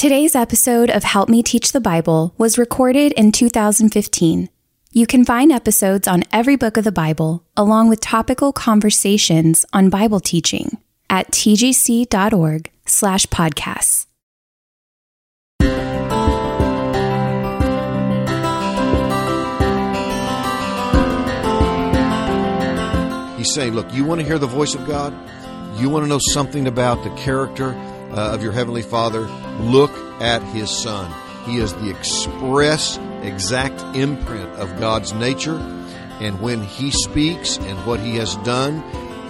Today's episode of Help Me Teach the Bible was recorded in 2015. You can find episodes on every book of the Bible, along with topical conversations on Bible teaching at tgc.org slash podcasts. He's saying, look, you want to hear the voice of God? You want to know something about the character uh, of your Heavenly Father? Look at His Son. He is the express, exact imprint of God's nature. And when He speaks and what He has done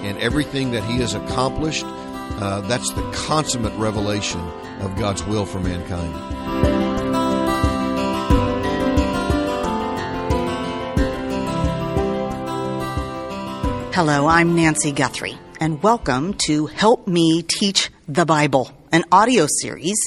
and everything that He has accomplished, uh, that's the consummate revelation of God's will for mankind. Hello, I'm Nancy Guthrie, and welcome to Help Me Teach the Bible, an audio series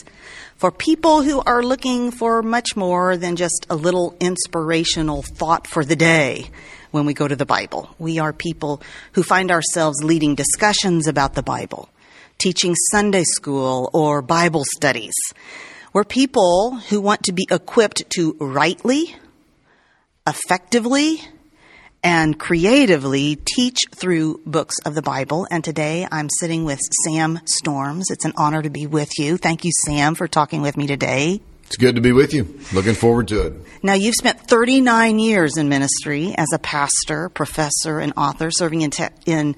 for people who are looking for much more than just a little inspirational thought for the day when we go to the Bible. We are people who find ourselves leading discussions about the Bible, teaching Sunday school or Bible studies. We're people who want to be equipped to rightly, effectively, and creatively teach through books of the Bible. And today I'm sitting with Sam Storms. It's an honor to be with you. Thank you, Sam, for talking with me today. It's good to be with you. Looking forward to it. Now, you've spent 39 years in ministry as a pastor, professor, and author, serving in, te- in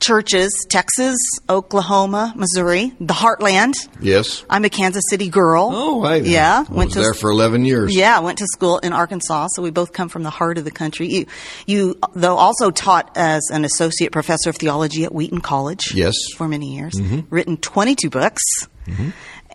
churches, Texas, Oklahoma, Missouri, the heartland. Yes. I'm a Kansas City girl. Oh, I yeah. I was there for 11 years. Yeah, went to school in Arkansas, so we both come from the heart of the country. You, you though, also taught as an associate professor of theology at Wheaton College. Yes. For many years. Mm-hmm. Written 22 books. Mm-hmm.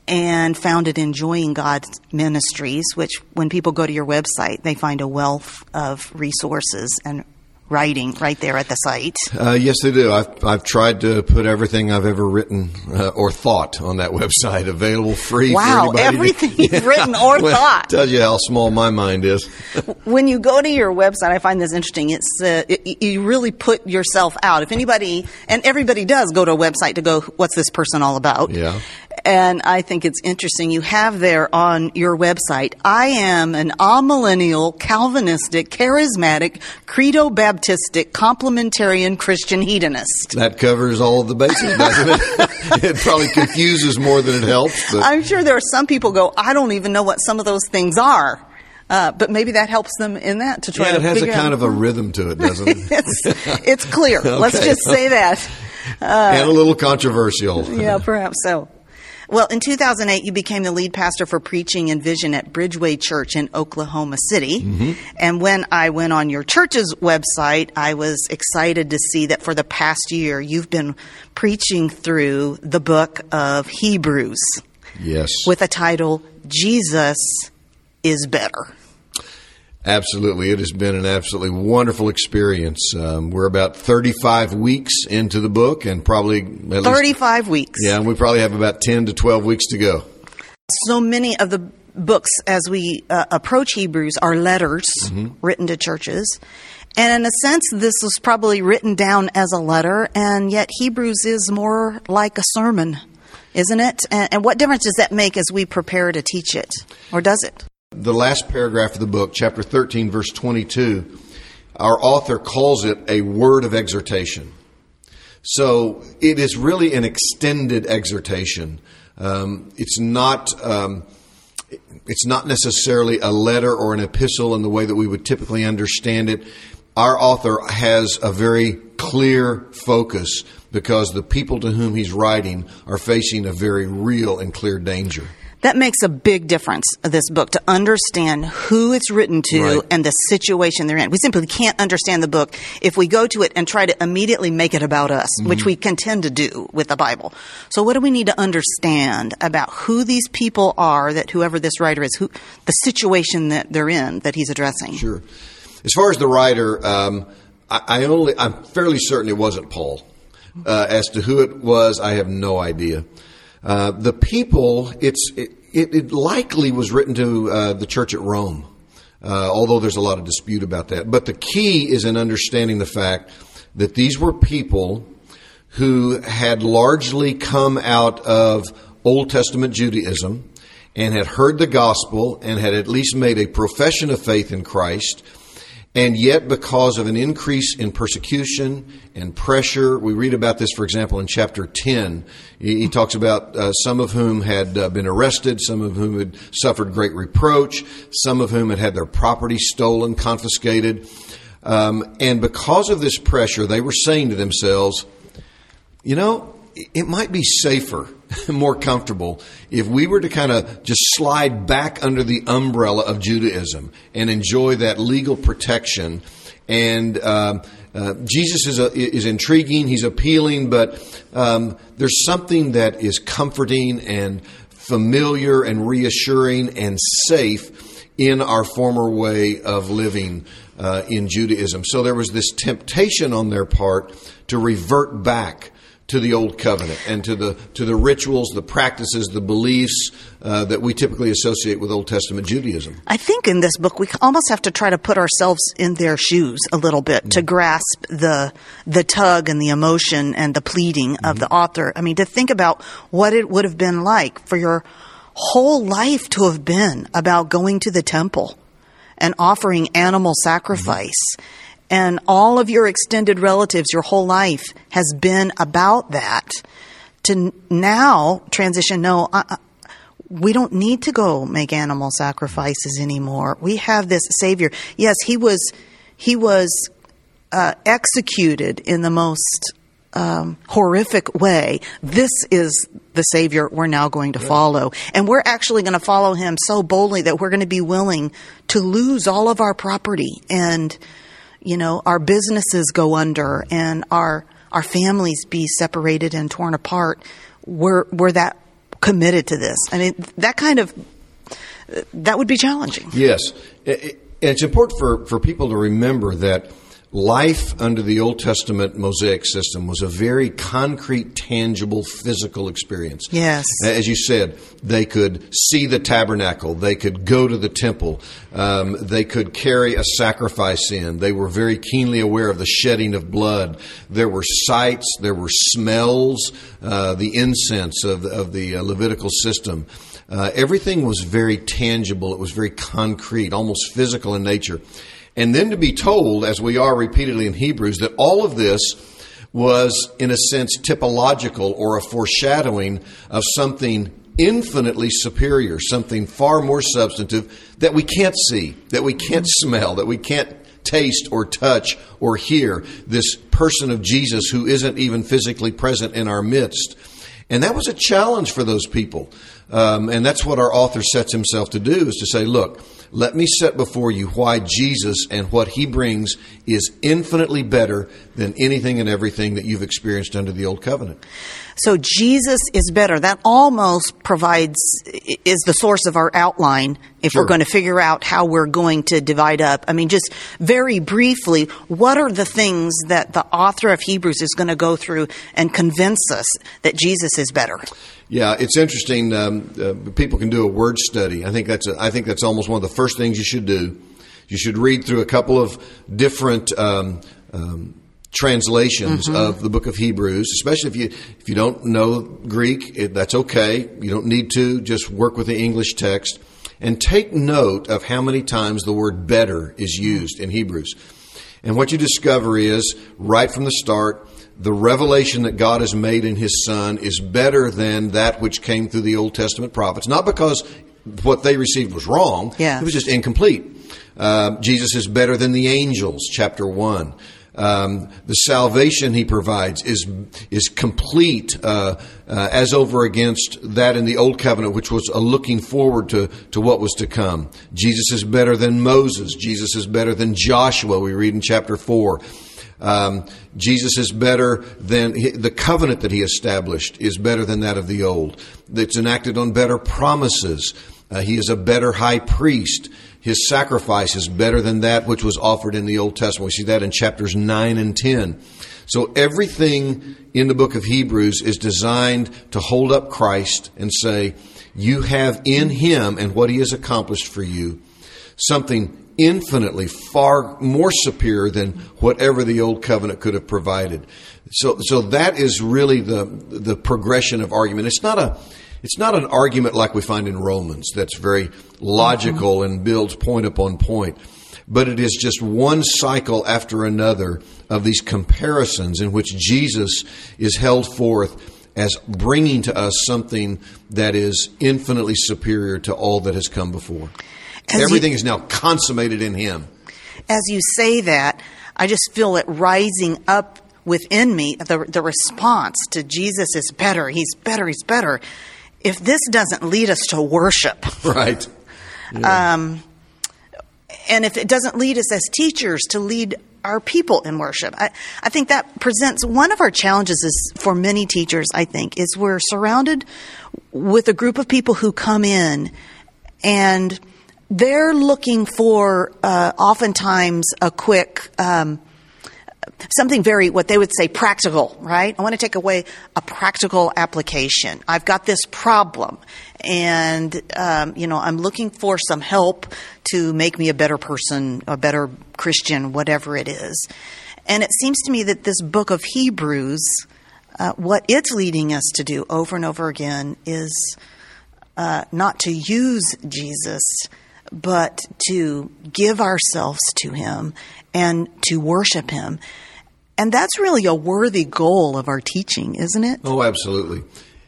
And founded Enjoying God's Ministries, which when people go to your website, they find a wealth of resources and writing right there at the site. Uh, yes, they do. I've, I've tried to put everything I've ever written uh, or thought on that website available free. Wow, for anybody to- everything you've written or Well, thought. Tells you how small my mind is. when you go to your website, I find this interesting. It's uh, it, you really put yourself out. If anybody and everybody does go to a website to go, what's this person all about? Yeah. And I think it's interesting. You have there on your website, I am an amillennial, Calvinistic, charismatic, credo baptistic, complementarian Christian hedonist. That covers all of the bases, doesn't it? it probably confuses more than it helps. But I'm sure there are some people go, I don't even know what some of those things are. Uh, but maybe that helps them in that to try yeah, it has a kind out. of a rhythm to it, doesn't it? it's, it's clear. Let's just say that. and a little controversial. Yeah, perhaps so. Well, in 2008, you became the lead pastor for preaching and vision at Bridgeway Church in Oklahoma City. Mm-hmm. And when I went on your church's website, I was excited to see that for the past year, you've been preaching through the book of Hebrews Yes. with a title, Jesus is Better. Absolutely. It has been an absolutely wonderful experience. Um, we're about 35 weeks into the book and probably at least, 35 weeks. yeah, and we probably have about 10 to 12 weeks to go. so many of the books as we uh, approach Hebrews are letters written to churches. And in a sense, this was probably written down as a letter, and yet Hebrews is more like a sermon, isn't it? And, and what difference does that make as we prepare to teach it? Or does it? The last paragraph of the book, chapter 13, verse 22, our author calls it a word of exhortation. So it is really an extended exhortation. Um, it's not. Um, it's not necessarily a letter or an epistle in the way that we would typically understand it. Our author has a very clear focus because the people to whom he's writing are facing a very real and clear danger. That makes a big difference, this book, to understand who it's written to Right. and the situation they're in. We simply can't understand the book if we go to it and try to immediately make it about us, which we can tend to do with the Bible. So what do we need to understand about who these people are that whoever this writer is, who, the situation that they're in that he's addressing? Sure. As far as the writer, um, I, I only I'm fairly certain it wasn't Paul. Uh, as to who it was, I have no idea. Uh, the people, it's it, it, likely was written to uh, the church at Rome, uh, although there's a lot of dispute about that. But the key is in understanding the fact that these were people who had largely come out of Old Testament Judaism and had heard the gospel and had at least made a profession of faith in Christ. And yet, because of an increase in persecution and pressure, we read about this, for example, in chapter 10. He, he talks about uh, some of whom had uh, been arrested, some of whom had suffered great reproach, some of whom had had their property stolen, confiscated. Um, and because of this pressure, they were saying to themselves, you know, it might be safer, more comfortable if we were to kind of just slide back under the umbrella of Judaism and enjoy that legal protection. And um, uh, Jesus is a, is intriguing, he's appealing, but um, there's something that is comforting and familiar and reassuring and safe in our former way of living uh, in Judaism. So there was this temptation on their part to revert back to the old covenant and to the to the rituals, the practices, the beliefs uh, that we typically associate with Old Testament Judaism. I think in this book we almost have to try to put ourselves in their shoes a little bit mm-hmm. to grasp the the tug and the emotion and the pleading mm-hmm. of the author. I mean, to think about what it would have been like for your whole life to have been about going to the temple and offering animal sacrifice. Mm-hmm and all of your extended relatives, your whole life has been about that, to now transition, no, uh, we don't need to go make animal sacrifices anymore. We have this Savior. Yes, he was, he was uh, executed in the most um, horrific way. This is the Savior we're now going to follow. And we're actually going to follow him so boldly that we're going to be willing to lose all of our property and you know, our businesses go under and our our families be separated and torn apart, we're we're that committed to this. I mean, that kind of that would be challenging. Yes, it's important for for people to remember that life under the Old Testament Mosaic system was a very concrete, tangible, physical experience. Yes. As you said, they could see the tabernacle, they could go to the temple, um, they could carry a sacrifice in. They were very keenly aware of the shedding of blood. There were sights, there were smells, uh, the incense of, of the uh, Levitical system. Uh, everything was very tangible, it was very concrete, almost physical in nature. And then to be told, as we are repeatedly in Hebrews, that all of this was, in a sense, typological or a foreshadowing of something infinitely superior, something far more substantive that we can't see, that we can't smell, that we can't taste or touch or hear. This person of Jesus who isn't even physically present in our midst. And that was a challenge for those people. Um, and that's what our author sets himself to do is to say, look, let me set before you why Jesus and what he brings is infinitely better than anything and everything that you've experienced under the old covenant. So Jesus is better. That almost provides, is the source of our outline if sure. we're going to figure out how we're going to divide up. I mean, just very briefly, what are the things that the author of Hebrews is going to go through and convince us that Jesus is better? Yeah, it's interesting. Um, uh, people can do a word study. I think that's a, I think that's almost one of the first things you should do. You should read through a couple of different um, um, translations mm-hmm. of the book of Hebrews, especially if you if you don't know Greek, it, that's okay. You don't need to. Just work with the English text and take note of how many times the word better is used in Hebrews. And what you discover is right from the start, the revelation that God has made in His Son is better than that which came through the Old Testament prophets. Not because what they received was wrong, yeah. it was just incomplete. Uh, Jesus is better than the angels, chapter 1. Um, the salvation he provides is is complete uh, uh, as over against that in the old covenant, which was a looking forward to to what was to come. Jesus is better than Moses. Jesus is better than Joshua. We read in chapter four. Um, Jesus is better than the covenant that he established is better than that of the old. It's enacted on better promises. Uh, he is a better high priest his sacrifice is better than that which was offered in the Old Testament. We see that in chapters 9 and 10. So everything in the book of Hebrews is designed to hold up Christ and say, you have in him and what he has accomplished for you something infinitely far more superior than whatever the old covenant could have provided. So, so that is really the, the progression of argument. It's not a, It's not an argument like we find in Romans that's very logical mm-hmm. and builds point upon point, but it is just one cycle after another of these comparisons in which Jesus is held forth as bringing to us something that is infinitely superior to all that has come before. As Everything you, is now consummated in Him. As you say that, I just feel it rising up within me the, the response to Jesus is better, He's better, He's better. If this doesn't lead us to worship, right? Yeah. Um, and if it doesn't lead us as teachers to lead our people in worship. I, I think that presents one of our challenges is for many teachers, I think, is we're surrounded with a group of people who come in and they're looking for uh, oftentimes a quick um, something very what they would say practical right? I want to take away a practical application. I've got this problem and um, you know i'm looking for some help to make me a better person a better christian whatever it is. And it seems to me that this book of hebrews uh, what it's leading us to do over and over again is uh, not to use jesus but to give ourselves to him and to worship him and that's really a worthy goal of our teaching, isn't it? Oh, absolutely.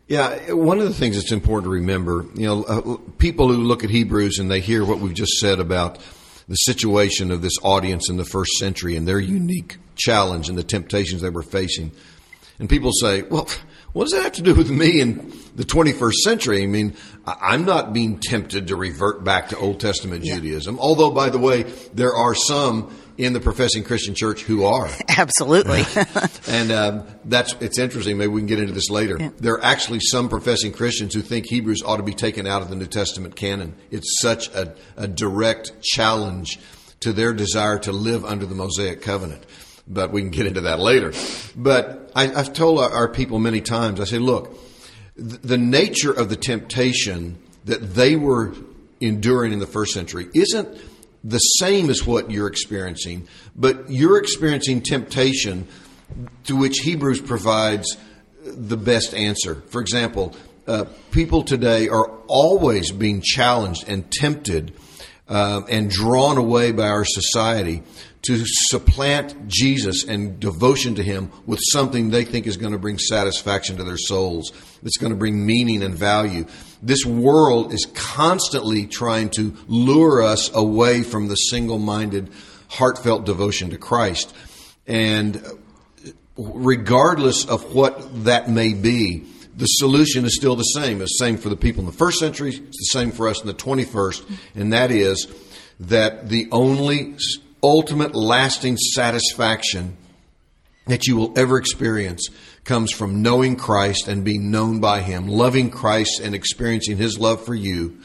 Yeah, one of the things that's important to remember, you know, uh, people who look at Hebrews and they hear what we've just said about the situation of this audience in the first century and their unique challenge and the temptations they were facing. And people say, well, what does that have to do with me in the 21st century? I mean, I'm not being tempted to revert back to Old Testament yeah. Judaism, although, by the way, there are some in the professing Christian church who are. Absolutely. and um, that's it's interesting. Maybe we can get into this later. Yeah. There are actually some professing Christians who think Hebrews ought to be taken out of the New Testament canon. It's such a, a direct challenge to their desire to live under the Mosaic covenant. But we can get into that later. But I, have told our, our people many times, I say, look, the nature of the temptation that they were enduring in the first century isn't the same as what you're experiencing, but you're experiencing temptation to which Hebrews provides the best answer. For example, uh, people today are always being challenged and tempted uh, and drawn away by our society to supplant Jesus and devotion to Him with something they think is going to bring satisfaction to their souls, that's going to bring meaning and value. This world is constantly trying to lure us away from the single minded, heartfelt devotion to Christ. And regardless of what that may be, the solution is still the same. It's the same for the people in the first century, it's the same for us in the 21st, and that is that the only ultimate lasting satisfaction that you will ever experience comes from knowing Christ and being known by Him, loving Christ and experiencing His love for you.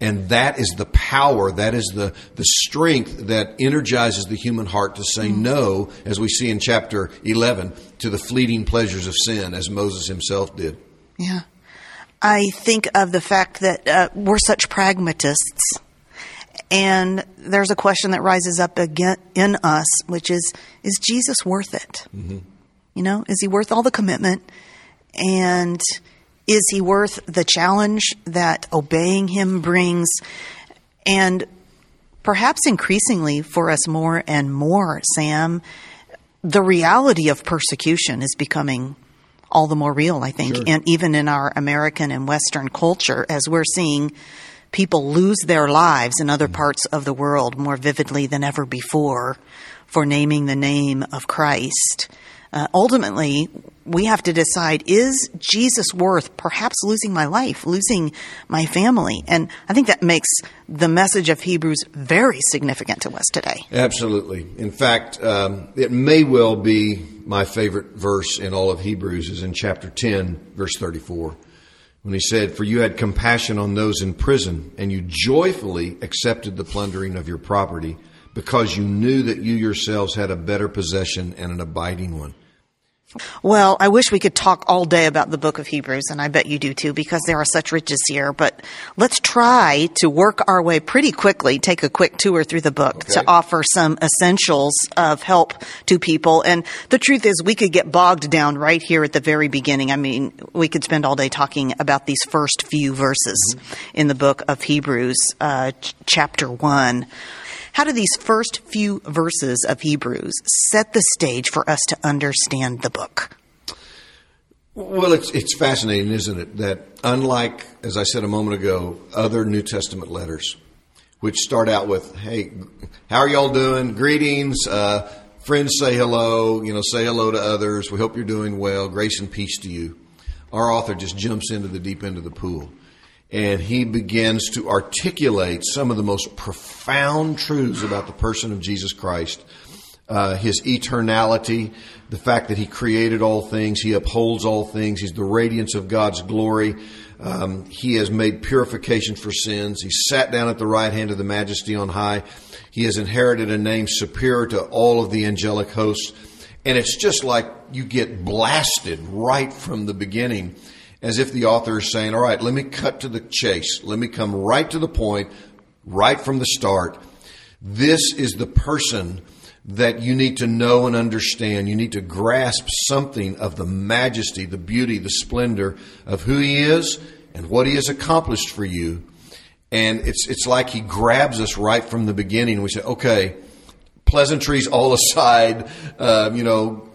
And that is the power, that is the, the strength that energizes the human heart to say mm-hmm. no, as we see in chapter 11, to the fleeting pleasures of sin, as Moses himself did. Yeah. I think of the fact that uh, we're such pragmatists and there's a question that rises up again in us, which is, is Jesus worth it? Mm-hmm. You know, is he worth all the commitment? And is he worth the challenge that obeying him brings? And perhaps increasingly for us more and more, Sam, the reality of persecution is becoming all the more real, I think, sure. and even in our American and Western culture, as we're seeing people lose their lives in other parts of the world more vividly than ever before for naming the name of Christ. Uh, ultimately, we have to decide is Jesus worth perhaps losing my life, losing my family? And I think that makes the message of Hebrews very significant to us today. Absolutely. In fact, um, it may well be my favorite verse in all of Hebrews is in chapter 10, verse 34 when he said, For you had compassion on those in prison, and you joyfully accepted the plundering of your property, because you knew that you yourselves had a better possession and an abiding one. Well, I wish we could talk all day about the book of Hebrews, and I bet you do too, because there are such riches here. But let's try to work our way pretty quickly, take a quick tour through the book Okay. to offer some essentials of help to people. And the truth is, we could get bogged down right here at the very beginning. I mean, we could spend all day talking about these first few verses in the book of Hebrews, uh, ch- chapter 1. How do these first few verses of Hebrews set the stage for us to understand the book? Well, it's it's fascinating, isn't it? That unlike, as I said a moment ago, other New Testament letters, which start out with, "Hey, how are y'all doing? Greetings, uh, friends. Say hello. You know, say hello to others. We hope you're doing well. Grace and peace to you." Our author just jumps into the deep end of the pool, and he begins to articulate some of the most profound truths about the person of Jesus Christ uh, his eternality, the fact that he created all things, he upholds all things, he's the radiance of God's glory. Um, he has made purification for sins. He sat down at the right hand of the majesty on high. He has inherited a name superior to all of the angelic hosts. And it's just like you get blasted right from the beginning, as if the author is saying, All right, let me cut to the chase. Let me come right to the point, right from the start. This is the person that you need to know and understand. You need to grasp something of the majesty, the beauty, the splendor of who he is and what he has accomplished for you. And it's, it's like he grabs us right from the beginning. We say, okay, pleasantries all aside, uh, you know,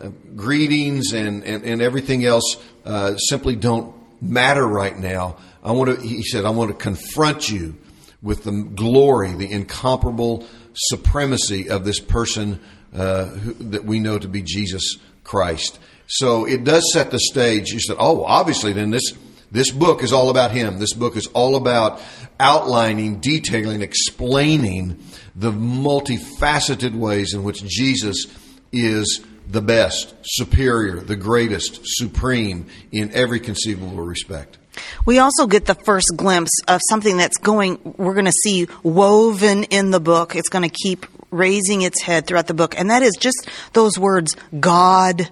uh, greetings and, and, and everything else uh, simply don't matter right now. I want to, he said, I want to confront you with the glory, the incomparable supremacy of this person uh, who, that we know to be Jesus Christ. So it does set the stage. You said, oh, obviously, then this this book is all about him. This book is all about outlining, detailing, explaining the multifaceted ways in which Jesus is the best, superior, the greatest, supreme in every conceivable respect. We also get the first glimpse of something that's going, we're going to see woven in the book. It's going to keep raising its head throughout the book. And that is just those words, God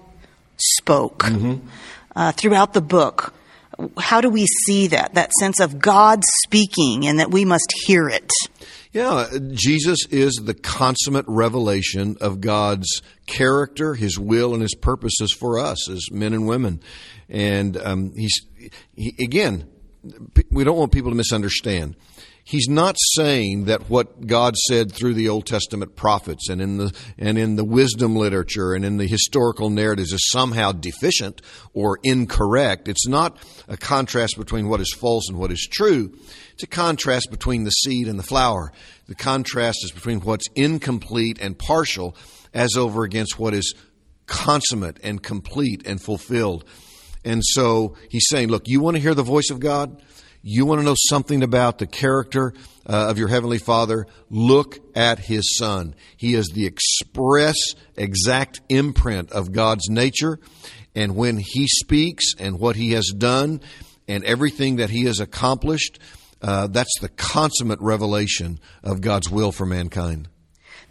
spoke. Uh, throughout the book, how do we see that? That sense of God speaking and that we must hear it. Yeah, Jesus is the consummate revelation of God's character, His will, and His purposes for us as men and women. And um, he's he, again, we don't want people to misunderstand. He's not saying that what God said through the Old Testament prophets and in the and in the wisdom literature and in the historical narratives is somehow deficient or incorrect. It's not a contrast between what is false and what is true. It's a contrast between the seed and the flower. The contrast is between what's incomplete and partial as over against what is consummate and complete and fulfilled. And so he's saying, look, you want to hear the voice of God? You want to know something about the character uh, of your Heavenly Father? Look at His Son. He is the express, exact imprint of God's nature. And when He speaks and what He has done and everything that He has accomplished, uh, that's the consummate revelation of God's will for mankind.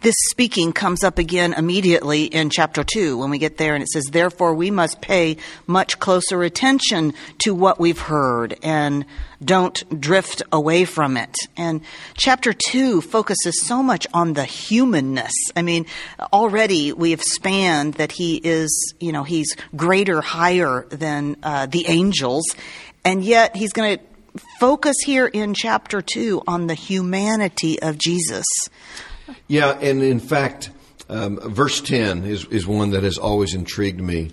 This speaking comes up again immediately in chapter 2 when we get there, and it says, Therefore, we must pay much closer attention to what we've heard and don't drift away from it. And chapter 2 focuses so much on the humanness. I mean, already we have spanned that he is, you know, he's greater, higher than uh, the angels, and yet he's going to focus here in chapter 2 on the humanity of Jesus. Yeah, and in fact, um, verse 10 is, is one that has always intrigued me,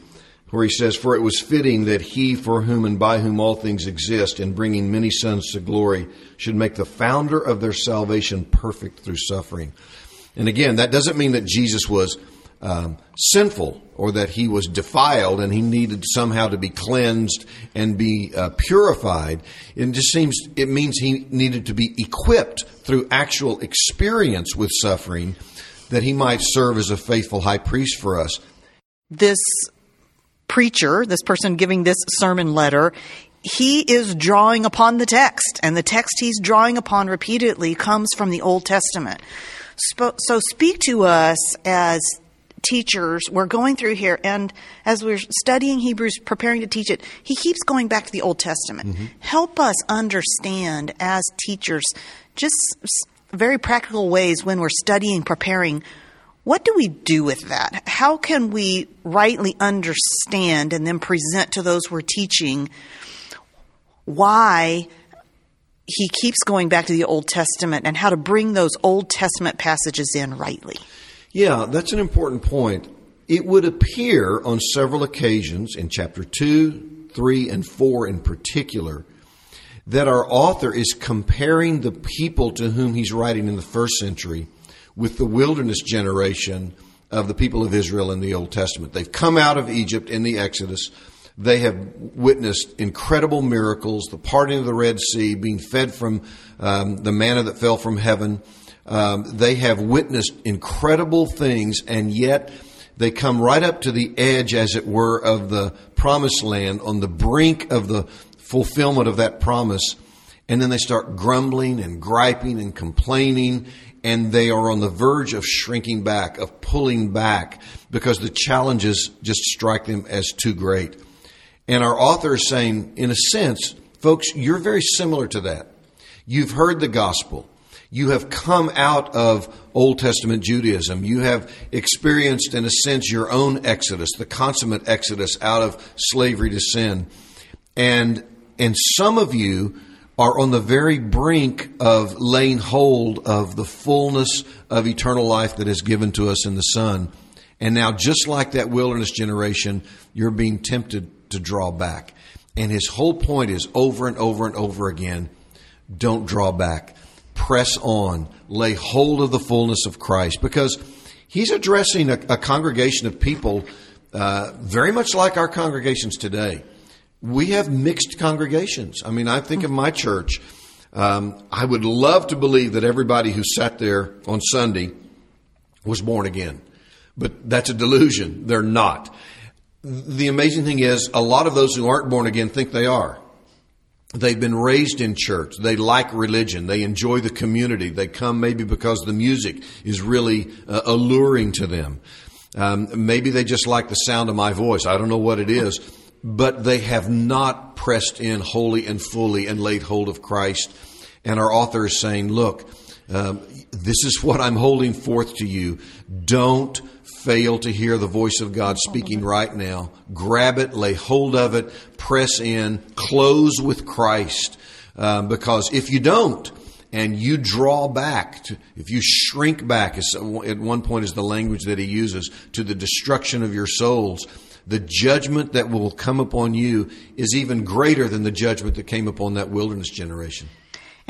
where he says, For it was fitting that he for whom and by whom all things exist, in bringing many sons to glory, should make the founder of their salvation perfect through suffering. And again, that doesn't mean that Jesus was um, sinful or that he was defiled and he needed somehow to be cleansed and be uh, purified. It just seems it means he needed to be equipped through actual experience with suffering that he might serve as a faithful high priest for us. This preacher, this person giving this sermon letter, he is drawing upon the text, and the text he's drawing upon repeatedly comes from the Old Testament. So speak to us as teachers, we're going through here, and as we're studying Hebrews, preparing to teach it, he keeps going back to the Old Testament. Mm-hmm. Help us understand as teachers, just very practical ways when we're studying, preparing. What do we do with that? How can we rightly understand and then present to those we're teaching why he keeps going back to the Old Testament and how to bring those Old Testament passages in rightly? Yeah, that's an important point. It would appear on several occasions, in chapter 2, 3, and 4 in particular, that our author is comparing the people to whom he's writing in the first century with the wilderness generation of the people of Israel in the Old Testament. They've come out of Egypt in the Exodus. They have witnessed incredible miracles, the parting of the Red Sea, being fed from um, the manna that fell from heaven. Um, they have witnessed incredible things, and yet they come right up to the edge, as it were, of the promised land, on the brink of the fulfillment of that promise. And then they start grumbling and griping and complaining, and they are on the verge of shrinking back, of pulling back, because the challenges just strike them as too great. And our author is saying, in a sense, folks, you're very similar to that. You've heard the gospel. You have come out of Old Testament Judaism. You have experienced, in a sense, your own exodus, the consummate exodus out of slavery to sin. And, and some of you are on the very brink of laying hold of the fullness of eternal life that is given to us in the Son. And now, just like that wilderness generation, you're being tempted to draw back. And his whole point is over and over and over again don't draw back press on, lay hold of the fullness of Christ, because he's addressing a, a congregation of people uh, very much like our congregations today. We have mixed congregations. I mean, I think of my church. Um, I would love to believe that everybody who sat there on Sunday was born again, but that's a delusion. They're not. The amazing thing is, a lot of those who aren't born again think they are. They've been raised in church. They like religion. They enjoy the community. They come maybe because the music is really uh, alluring to them. Um, maybe they just like the sound of my voice. I don't know what it is, but they have not pressed in wholly and fully and laid hold of Christ. And our author is saying, look, um, this is what I'm holding forth to you. Don't fail to hear the voice of God speaking right now, grab it, lay hold of it, press in, close with Christ. Um, because if you don't, and you draw back, to, if you shrink back, at one point is the language that he uses, to the destruction of your souls, the judgment that will come upon you is even greater than the judgment that came upon that wilderness generation.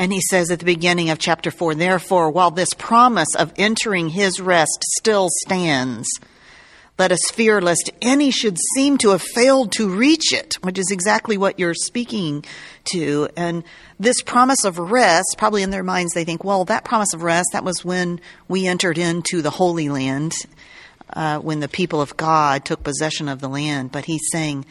And he says at the beginning of chapter 4, therefore, while this promise of entering his rest still stands, let us fear lest any should seem to have failed to reach it, which is exactly what you're speaking to. And this promise of rest, probably in their minds, they think, well, that promise of rest, that was when we entered into the Holy Land, uh, when the people of God took possession of the land. But he's saying,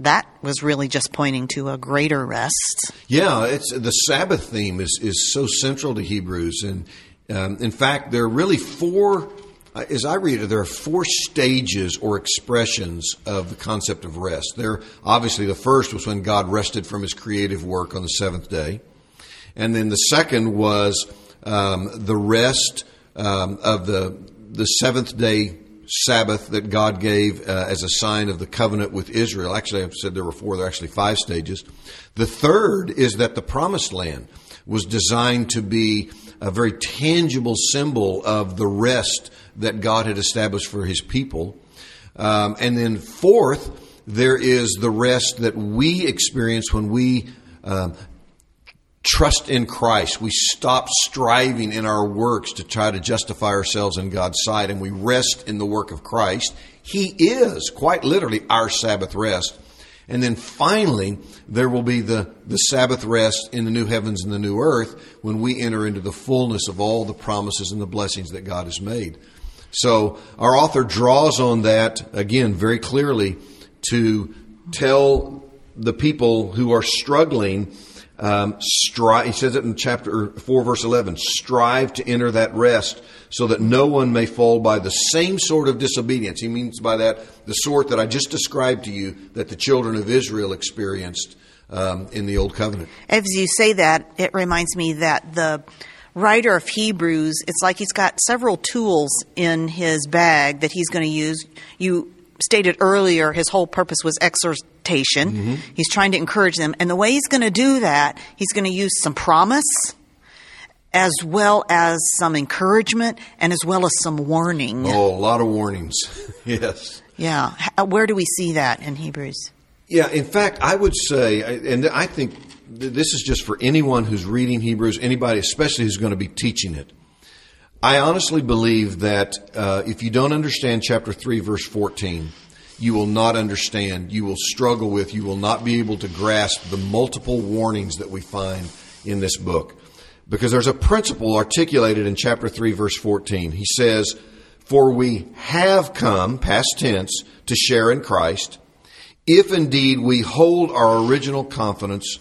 that was really just pointing to a greater rest. Yeah, it's the Sabbath theme is is so central to Hebrews, and um, in fact, there are really four. Uh, as I read it, there are four stages or expressions of the concept of rest. There, obviously, the first was when God rested from His creative work on the seventh day, and then the second was um, the rest um, of the the seventh day Sabbath that God gave uh, as a sign of the covenant with Israel. Actually, I've said there were four, there are actually five stages. The third is that the promised land was designed to be a very tangible symbol of the rest that God had established for his people. Um, and then, fourth, there is the rest that we experience when we um, trust in Christ. We stop striving in our works to try to justify ourselves in God's sight and we rest in the work of Christ. He is quite literally our Sabbath rest. And then finally, there will be the, the Sabbath rest in the new heavens and the new earth when we enter into the fullness of all the promises and the blessings that God has made. So our author draws on that again very clearly to tell the people who are struggling Um, strive, he says it in chapter 4, verse 11 strive to enter that rest so that no one may fall by the same sort of disobedience. He means by that the sort that I just described to you that the children of Israel experienced um, in the Old Covenant. As you say that, it reminds me that the writer of Hebrews, it's like he's got several tools in his bag that he's going to use. You stated earlier his whole purpose was exhortation. Mm-hmm. He's trying to encourage them. And the way he's going to do that, he's going to use some promise as well as some encouragement and as well as some warning. Oh, a lot of warnings. yes. Yeah. Where do we see that in Hebrews? Yeah, in fact, I would say, and I think this is just for anyone who's reading Hebrews, anybody, especially who's going to be teaching it. I honestly believe that uh, if you don't understand chapter 3, verse 14, you will not understand, you will struggle with, you will not be able to grasp the multiple warnings that we find in this book. Because there's a principle articulated in chapter 3, verse 14. He says, For we have come, past tense, to share in Christ, if indeed we hold our original confidence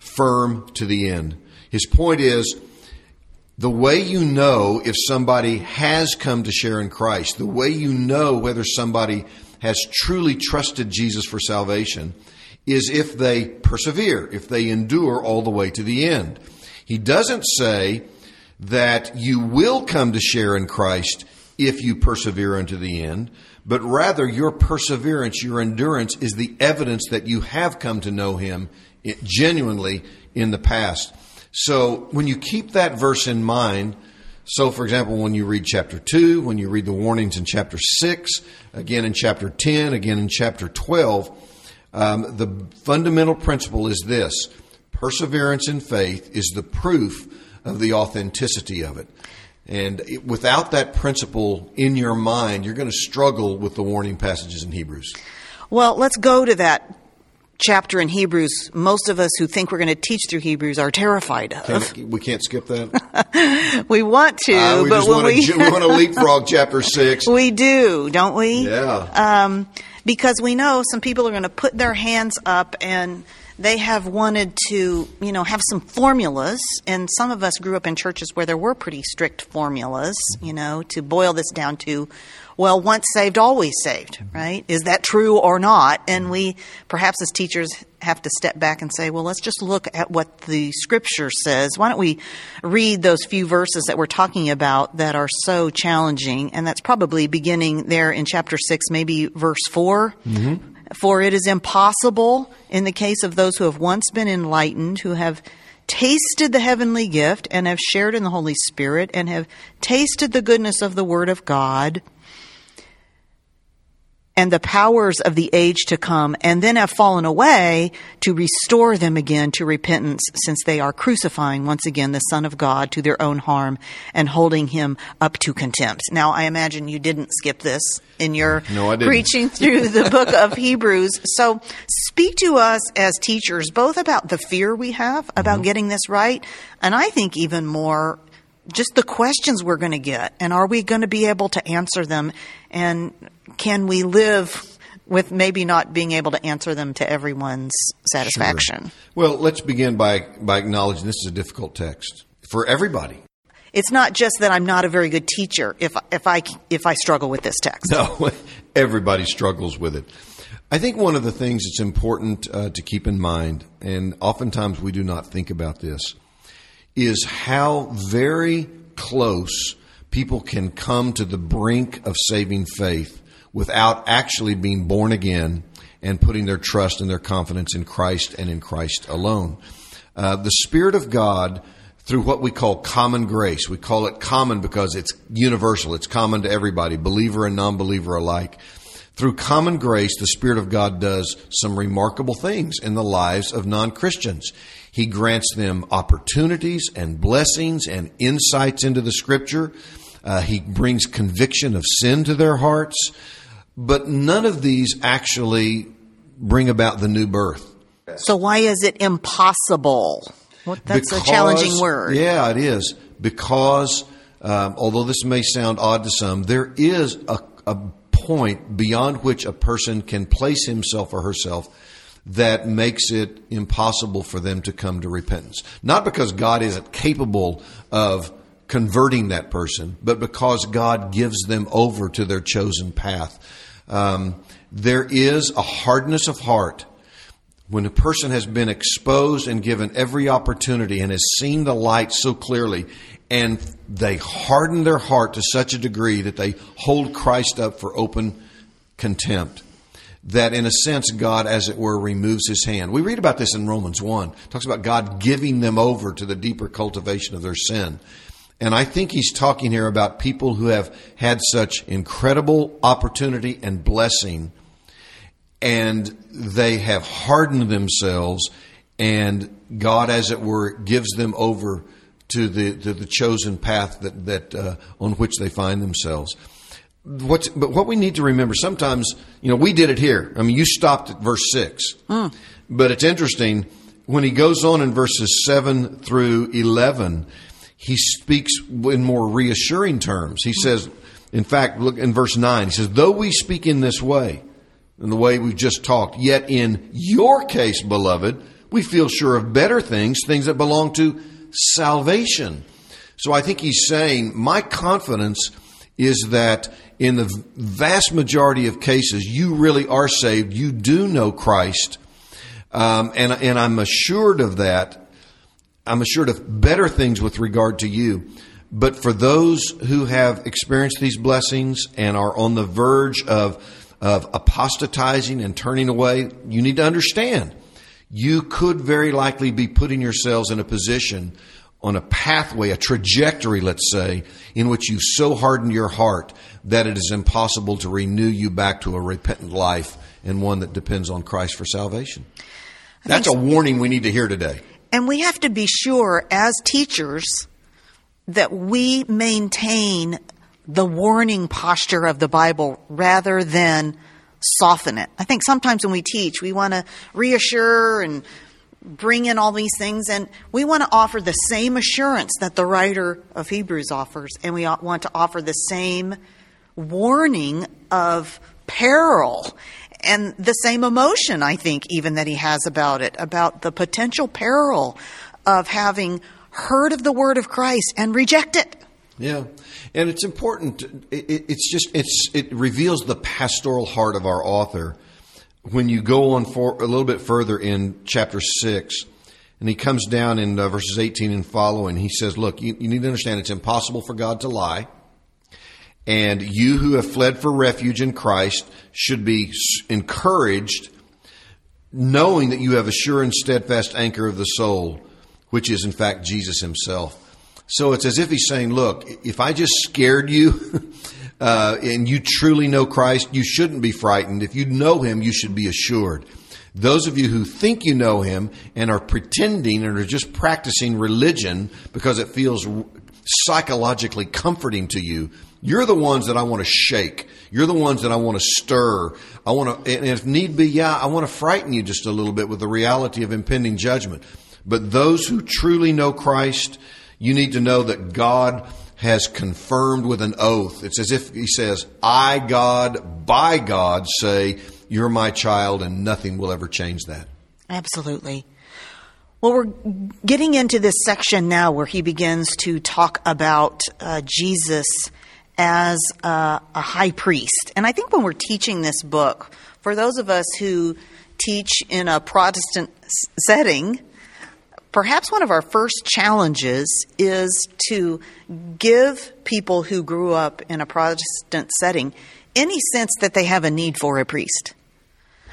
firm to the end. His point is, the way you know if somebody has come to share in Christ, the way you know whether somebody has truly trusted Jesus for salvation, is if they persevere, if they endure all the way to the end. He doesn't say that you will come to share in Christ if you persevere unto the end, but rather your perseverance, your endurance is the evidence that you have come to know Him genuinely in the past. So when you keep that verse in mind, so for example, when you read chapter 2, when you read the warnings in chapter 6, again in chapter 10, again in chapter 12, um, the fundamental principle is this perseverance in faith is the proof of the authenticity of it. And it, without that principle in your mind, you're going to struggle with the warning passages in Hebrews. Well, let's go to that chapter in Hebrews, most of us who think we're going to teach through Hebrews are terrified of. Can, we can't skip that. we want to, uh, we but when we we want to leapfrog chapter six, we do, don't we? Yeah. Um, because we know some people are going to put their hands up and they have wanted to, you know, have some formulas. And some of us grew up in churches where there were pretty strict formulas, you know, to boil this down to well, once saved, always saved, right? Is that true or not? And we, perhaps as teachers, have to step back and say, well, let's just look at what the scripture says. Why don't we read those few verses that we're talking about that are so challenging? And that's probably beginning there in chapter 6, maybe verse 4. Mm-hmm. For it is impossible in the case of those who have once been enlightened, who have tasted the heavenly gift and have shared in the Holy Spirit and have tasted the goodness of the Word of God and the powers of the age to come, and then have fallen away to restore them again to repentance, since they are crucifying once again the Son of God to their own harm and holding him up to contempt. Now, I imagine you didn't skip this in your no, preaching through the book of Hebrews. So, speak to us as teachers both about the fear we have about mm-hmm. getting this right, and I think even more just the questions we're going to get and are we going to be able to answer them and can we live with maybe not being able to answer them to everyone's satisfaction? Sure. Well, let's begin by, by acknowledging this is a difficult text for everybody. It's not just that I'm not a very good teacher if, if, I, if I struggle with this text. No, everybody struggles with it. I think one of the things that's important uh, to keep in mind, and oftentimes we do not think about this, is how very close people can come to the brink of saving faith without actually being born again and putting their trust and their confidence in Christ and in Christ alone. Uh, the Spirit of God, through what we call common grace, we call it common because it's universal, it's common to everybody, believer and non believer alike. Through common grace, the Spirit of God does some remarkable things in the lives of non Christians. He grants them opportunities and blessings and insights into the Scripture. Uh, he brings conviction of sin to their hearts. But none of these actually bring about the new birth. So why is it impossible? Well, that's because, a challenging word. Yeah, it is. Because um, although this may sound odd to some, there is a, a point beyond which a person can place himself or herself that makes it impossible for them to come to repentance. Not because God isn't capable of converting that person, but because God gives them over to their chosen path. Um, there is a hardness of heart when a person has been exposed and given every opportunity and has seen the light so clearly, and they harden their heart to such a degree that they hold Christ up for open contempt. That in a sense, God, as it were, removes his hand. We read about this in Romans 1. It talks about God giving them over to the deeper cultivation of their sin. And I think he's talking here about people who have had such incredible opportunity and blessing, and they have hardened themselves, and God, as it were, gives them over to the to the chosen path that that uh, on which they find themselves. What's, but what we need to remember sometimes, you know, we did it here. I mean, you stopped at verse six, mm. but it's interesting when he goes on in verses seven through eleven he speaks in more reassuring terms. He says, in fact, look in verse 9, he says, Though we speak in this way, in the way we've just talked, yet in your case, beloved, we feel sure of better things, things that belong to salvation. So I think he's saying, My confidence is that in the vast majority of cases, you really are saved. You do know Christ. Um, and, and I'm assured of that I'm assured of better things with regard to you. But for those who have experienced these blessings and are on the verge of, of apostatizing and turning away, you need to understand you could very likely be putting yourselves in a position on a pathway, a trajectory, let's say, in which you've so hardened your heart that it is impossible to renew you back to a repentant life and one that depends on Christ for salvation. That's a warning we need to hear today. And we have to be sure as teachers that we maintain the warning posture of the Bible rather than soften it. I think sometimes when we teach, we want to reassure and bring in all these things, and we want to offer the same assurance that the writer of Hebrews offers, and we want to offer the same warning of peril and the same emotion, I think, even that he has about it, about the potential peril of having heard of the word of Christ and reject it. Yeah, and it's important. It, it's just it's it reveals the pastoral heart of our author when you go on for a little bit further in chapter six, and he comes down in uh, verses eighteen and following. He says, "Look, you, you need to understand it's impossible for God to lie." And you who have fled for refuge in Christ should be encouraged, knowing that you have a sure and steadfast anchor of the soul, which is in fact Jesus himself. So it's as if he's saying, look, if I just scared you, uh, and you truly know Christ, you shouldn't be frightened. If you know him, you should be assured. Those of you who think you know him and are pretending and are just practicing religion because it feels psychologically comforting to you, you're the ones that I want to shake. You're the ones that I want to stir. I want to, and if need be, yeah, I want to frighten you just a little bit with the reality of impending judgment. But those who truly know Christ, you need to know that God has confirmed with an oath. It's as if He says, I, God, by God, say, You're my child, and nothing will ever change that. Absolutely. Well, we're getting into this section now where he begins to talk about uh, Jesus as a, a high priest. And I think when we're teaching this book, for those of us who teach in a Protestant setting, perhaps one of our first challenges is to give people who grew up in a Protestant setting any sense that they have a need for a priest.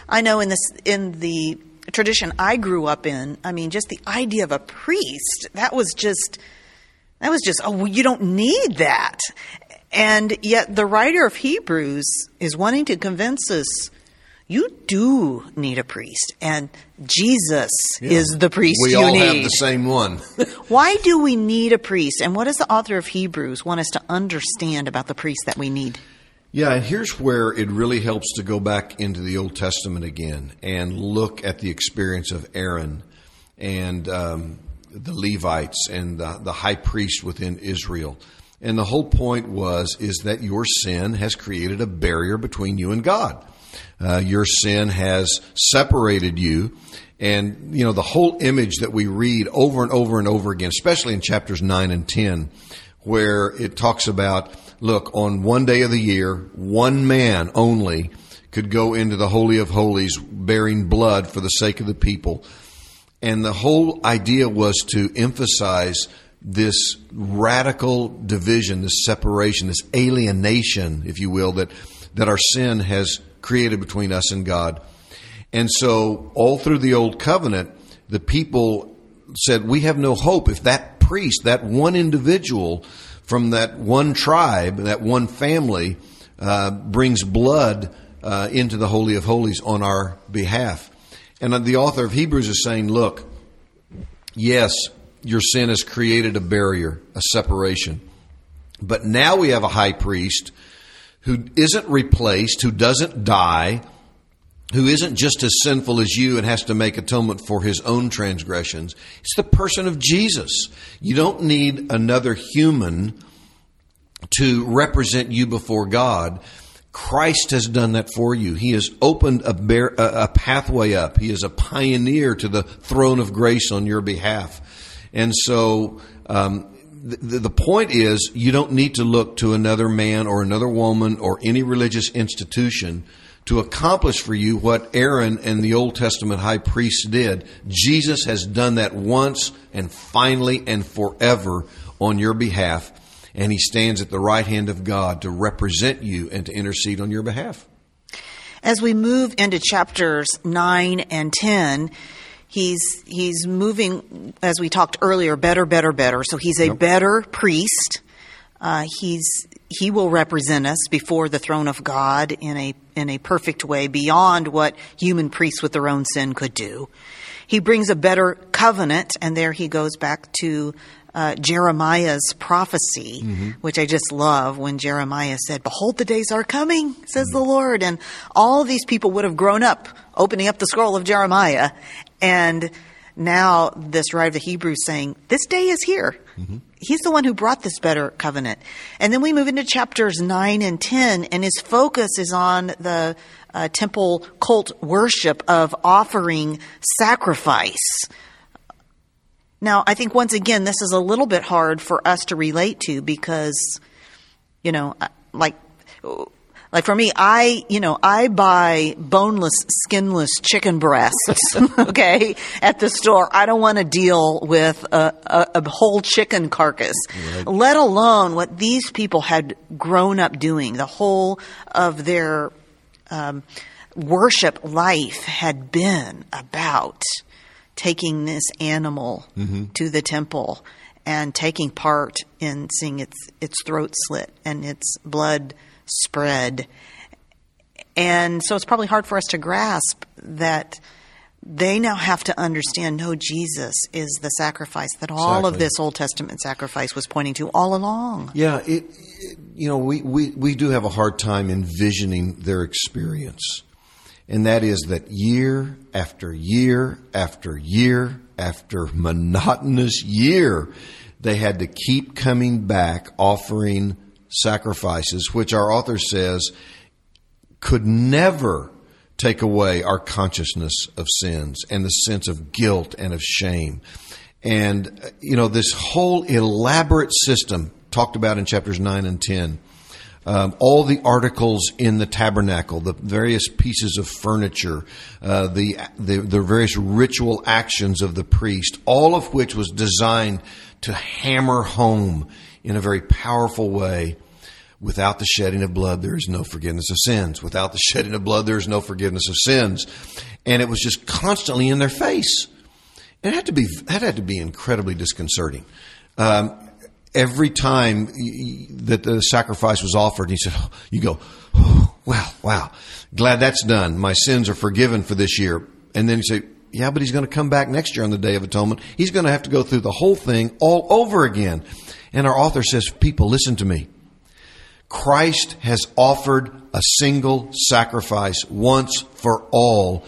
I know in this in the tradition I grew up in, I mean just the idea of a priest, that was just that was just oh you don't need that. And yet, the writer of Hebrews is wanting to convince us you do need a priest, and Jesus yeah. is the priest we you all need. have the same one. Why do we need a priest, and what does the author of Hebrews want us to understand about the priest that we need? Yeah, and here's where it really helps to go back into the Old Testament again and look at the experience of Aaron and um, the Levites and the, the high priest within Israel. And the whole point was is that your sin has created a barrier between you and God. Uh, your sin has separated you. And, you know, the whole image that we read over and over and over again, especially in chapters 9 and 10, where it talks about, look, on one day of the year, one man only could go into the Holy of Holies bearing blood for the sake of the people. And the whole idea was to emphasize this radical division, this separation, this alienation, if you will, that, that our sin has created between us and God. And so, all through the Old Covenant, the people said, We have no hope if that priest, that one individual from that one tribe, that one family, uh, brings blood uh, into the Holy of Holies on our behalf. And the author of Hebrews is saying, look, yes, your sin has created a barrier, a separation. But now we have a high priest who isn't replaced, who doesn't die, who isn't just as sinful as you and has to make atonement for his own transgressions. It's the person of Jesus. You don't need another human to represent you before God. Christ has done that for you. He has opened a, bear, a, pathway up. He is a pioneer to the throne of grace on your behalf. And so, um, the, the point is, you don't need to look to another man or another woman or any religious institution to accomplish for you what Aaron and the Old Testament high priests did. Jesus has done that once and finally and forever on your behalf and he stands at the right hand of God to represent you and to intercede on your behalf. As we move into chapters 9 and 10, he's he's moving as we talked earlier better better better so he's a yep. better priest uh, he's he will represent us before the throne of God in a in a perfect way beyond what human priests with their own sin could do. He brings a better covenant, and there he goes back to uh, Jeremiah's prophecy, mm-hmm. which I just love when Jeremiah said, Behold, the days are coming, says mm-hmm. the Lord. And all these people would have grown up opening up the scroll of Jeremiah. And now this writer of the Hebrews saying, This day is here. Mm-hmm. He's the one who brought this better covenant. And then we move into chapters 9 and 10, and his focus is on the uh, temple cult worship of offering sacrifice. Now, I think once again, this is a little bit hard for us to relate to because, you know, like, like for me, I, you know, I buy boneless, skinless chicken breasts, okay, at the store. I don't want to deal with a, a, a whole chicken carcass, right. let alone what these people had grown up doing. The whole of their um, worship life had been about taking this animal mm-hmm. to the temple and taking part in seeing its its throat slit and its blood spread. And so it's probably hard for us to grasp that they now have to understand no Jesus is the sacrifice that all exactly. of this Old Testament sacrifice was pointing to all along. Yeah, it, it, you know we, we, we do have a hard time envisioning their experience and that is that year after year after year after monotonous year, they had to keep coming back offering sacrifices, which our author says could never take away our consciousness of sins and the sense of guilt and of shame. And, you know, this whole elaborate system talked about in chapters 9 and 10 um, all the articles in the tabernacle, the various pieces of furniture, uh, the, the, the various ritual actions of the priest, all of which was designed to hammer home in a very powerful way. Without the shedding of blood, there is no forgiveness of sins. Without the shedding of blood, there is no forgiveness of sins. And it was just constantly in their face. And it had to be, that had to be incredibly disconcerting. Um, every time that the sacrifice was offered, he said, You go, oh, wow, wow, glad that's done. My sins are forgiven for this year. And then he said, Yeah, but he's going to come back next year on the Day of Atonement. He's going to have to go through the whole thing all over again. And our author says, People, listen to me. Christ has offered a single sacrifice once for all.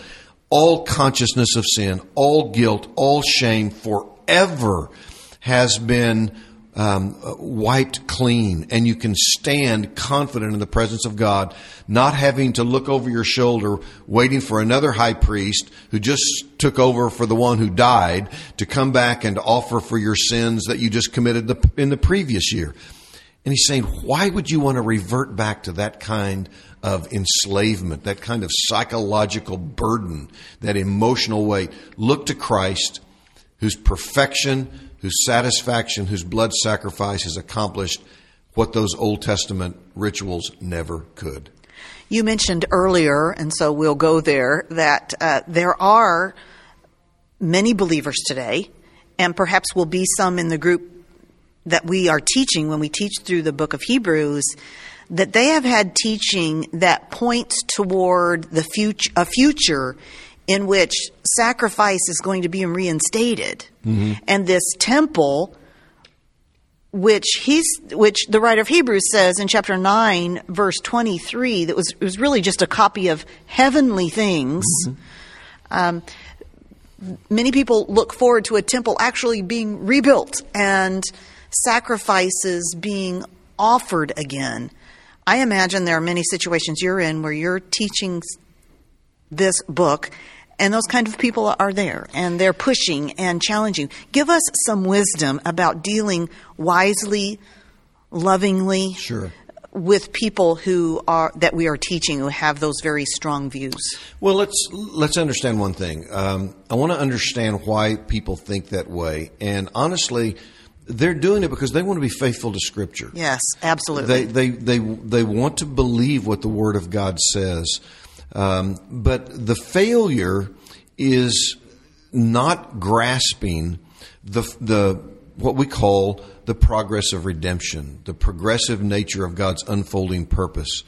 All consciousness of sin, all guilt, all shame forever has been um, wiped clean, and you can stand confident in the presence of God, not having to look over your shoulder, waiting for another high priest who just took over for the one who died to come back and offer for your sins that you just committed the, in the previous year. And he's saying, why would you want to revert back to that kind of enslavement, that kind of psychological burden, that emotional weight? Look to Christ, whose perfection, whose satisfaction, whose blood sacrifice has accomplished what those Old Testament rituals never could. You mentioned earlier, and so we'll go there, that uh, there are many believers today, and perhaps will be some in the group that we are teaching when we teach through the book of Hebrews, that they have had teaching that points toward the future, a future in which sacrifice is going to be reinstated. Mm-hmm. And this temple, which he's, which the writer of Hebrews says in chapter 9, verse 23, that was, was really just a copy of heavenly things. Mm-hmm. Um, many people look forward to a temple actually being rebuilt and sacrifices being offered again. I imagine there are many situations you're in where you're teaching this book and those kind of people are there and they're pushing and challenging. Give us some wisdom about dealing wisely, lovingly sure. with people who are that we are teaching who have those very strong views. Well, let's let's understand one thing. Um, I want to understand why people think that way, and honestly. They're doing it because they want to be faithful to Scripture. Yes, absolutely. They, they, they, they want to believe what the Word of God says. Um, but the failure is not grasping the, the what we call the progress of redemption, the progressive nature of God's unfolding purpose.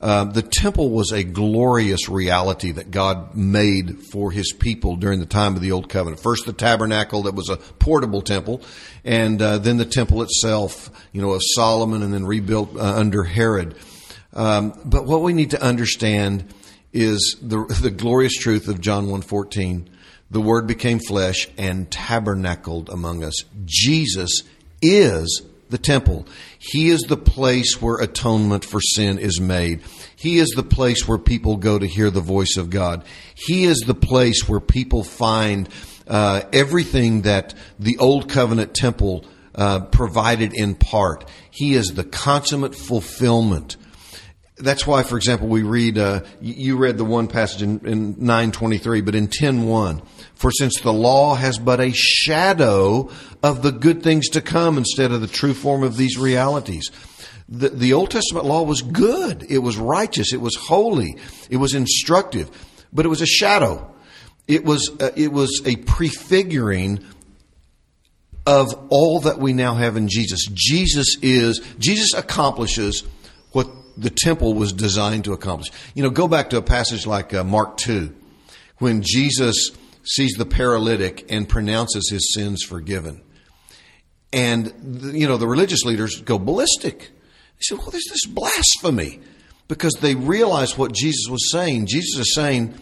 Uh, the temple was a glorious reality that God made for his people during the time of the Old Covenant. First, the tabernacle that was a portable temple, and uh, then the temple itself, you know, of Solomon, and then rebuilt uh, under Herod. Um, but what we need to understand is the, the glorious truth of John 1.14. The Word became flesh and tabernacled among us. Jesus is the temple. He is the place where atonement for sin is made. He is the place where people go to hear the voice of God. He is the place where people find uh, everything that the old covenant temple uh, provided in part. He is the consummate fulfillment that's why, for example, we read, uh, you read the one passage in, in 923, but in 10.1, for since the law has but a shadow of the good things to come instead of the true form of these realities. The, the Old Testament law was good. It was righteous. It was holy. It was instructive, but it was a shadow. It was, uh, it was a prefiguring of all that we now have in Jesus. Jesus is, Jesus accomplishes what the temple was designed to accomplish. You know, go back to a passage like uh, Mark 2, when Jesus sees the paralytic and pronounces his sins forgiven. And, you know, the religious leaders go ballistic. They said, well, there's this blasphemy because they realize what Jesus was saying. Jesus is saying,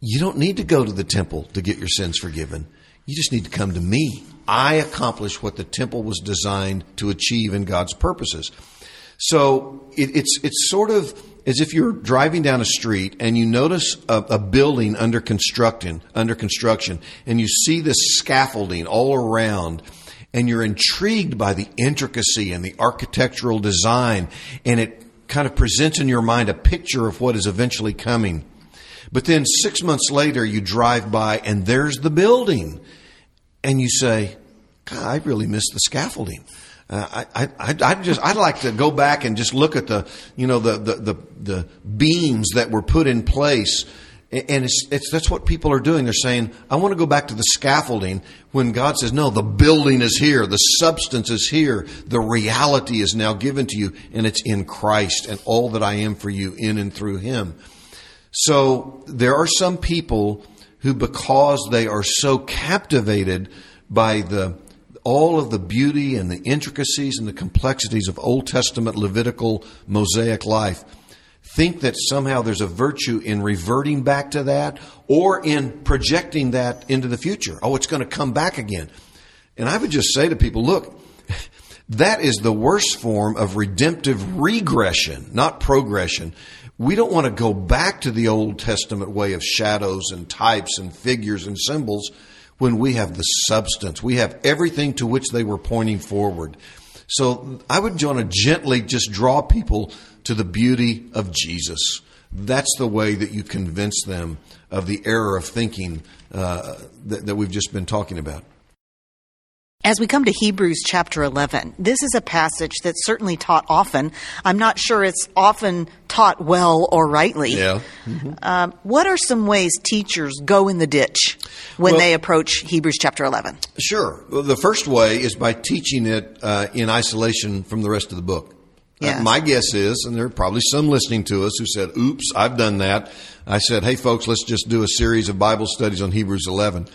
you don't need to go to the temple to get your sins forgiven. You just need to come to me. I accomplish what the temple was designed to achieve in God's purposes. So it, it's it's sort of as if you're driving down a street and you notice a, a, building under construction, under construction, and you see this scaffolding all around, and you're intrigued by the intricacy and the architectural design, and it kind of presents in your mind a picture of what is eventually coming. But then six months later, you drive by and there's the building, and you say, God, I really missed the scaffolding. Uh, I, I, I just, I'd like to go back and just look at the, you know, the, the, the, the beams that were put in place. And it's, it's, that's what people are doing. They're saying, I want to go back to the scaffolding when God says, no, the building is here. The substance is here. The reality is now given to you and it's in Christ and all that I am for you in and through Him. So there are some people who, because they are so captivated by the, all of the beauty and the intricacies and the complexities of Old Testament Levitical Mosaic life, think that somehow there's a virtue in reverting back to that or in projecting that into the future. Oh, it's going to come back again. And I would just say to people, look, That is the worst form of redemptive regression, not progression. We don't want to go back to the Old Testament way of shadows and types and figures and symbols when we have the substance. We have everything to which they were pointing forward. So I would want to gently just draw people to the beauty of Jesus. That's the way that you convince them of the error of thinking uh, that, that we've just been talking about. As we come to Hebrews chapter 11, this is a passage that's certainly taught often. I'm not sure it's often taught well or rightly. Yeah. Mm-hmm. Um, what are some ways teachers go in the ditch when well, they approach Hebrews chapter 11? Sure. Well, the first way is by teaching it uh, in isolation from the rest of the book. Yes. Uh, my guess is, and there are probably some listening to us who said, oops, I've done that. I said, hey, folks, let's just do a series of Bible studies on Hebrews 11.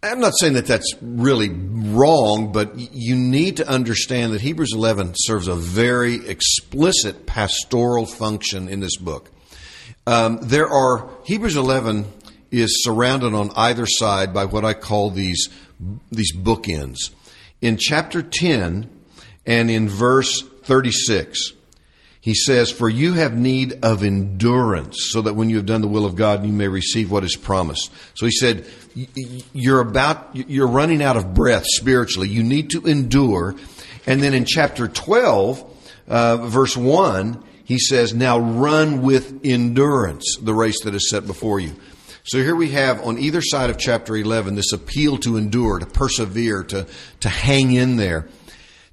I'm not saying that that's really wrong, but you need to understand that Hebrews 11 serves a very explicit pastoral function in this book. Um, there are, Hebrews 11 is surrounded on either side by what I call these, these bookends. In chapter 10 and in verse 36, he says, For you have need of endurance, so that when you have done the will of God, you may receive what is promised. So he said, You're about, you're running out of breath spiritually. You need to endure. And then in chapter 12, uh, verse 1, he says, Now run with endurance the race that is set before you. So here we have on either side of chapter 11 this appeal to endure, to persevere, to, to hang in there.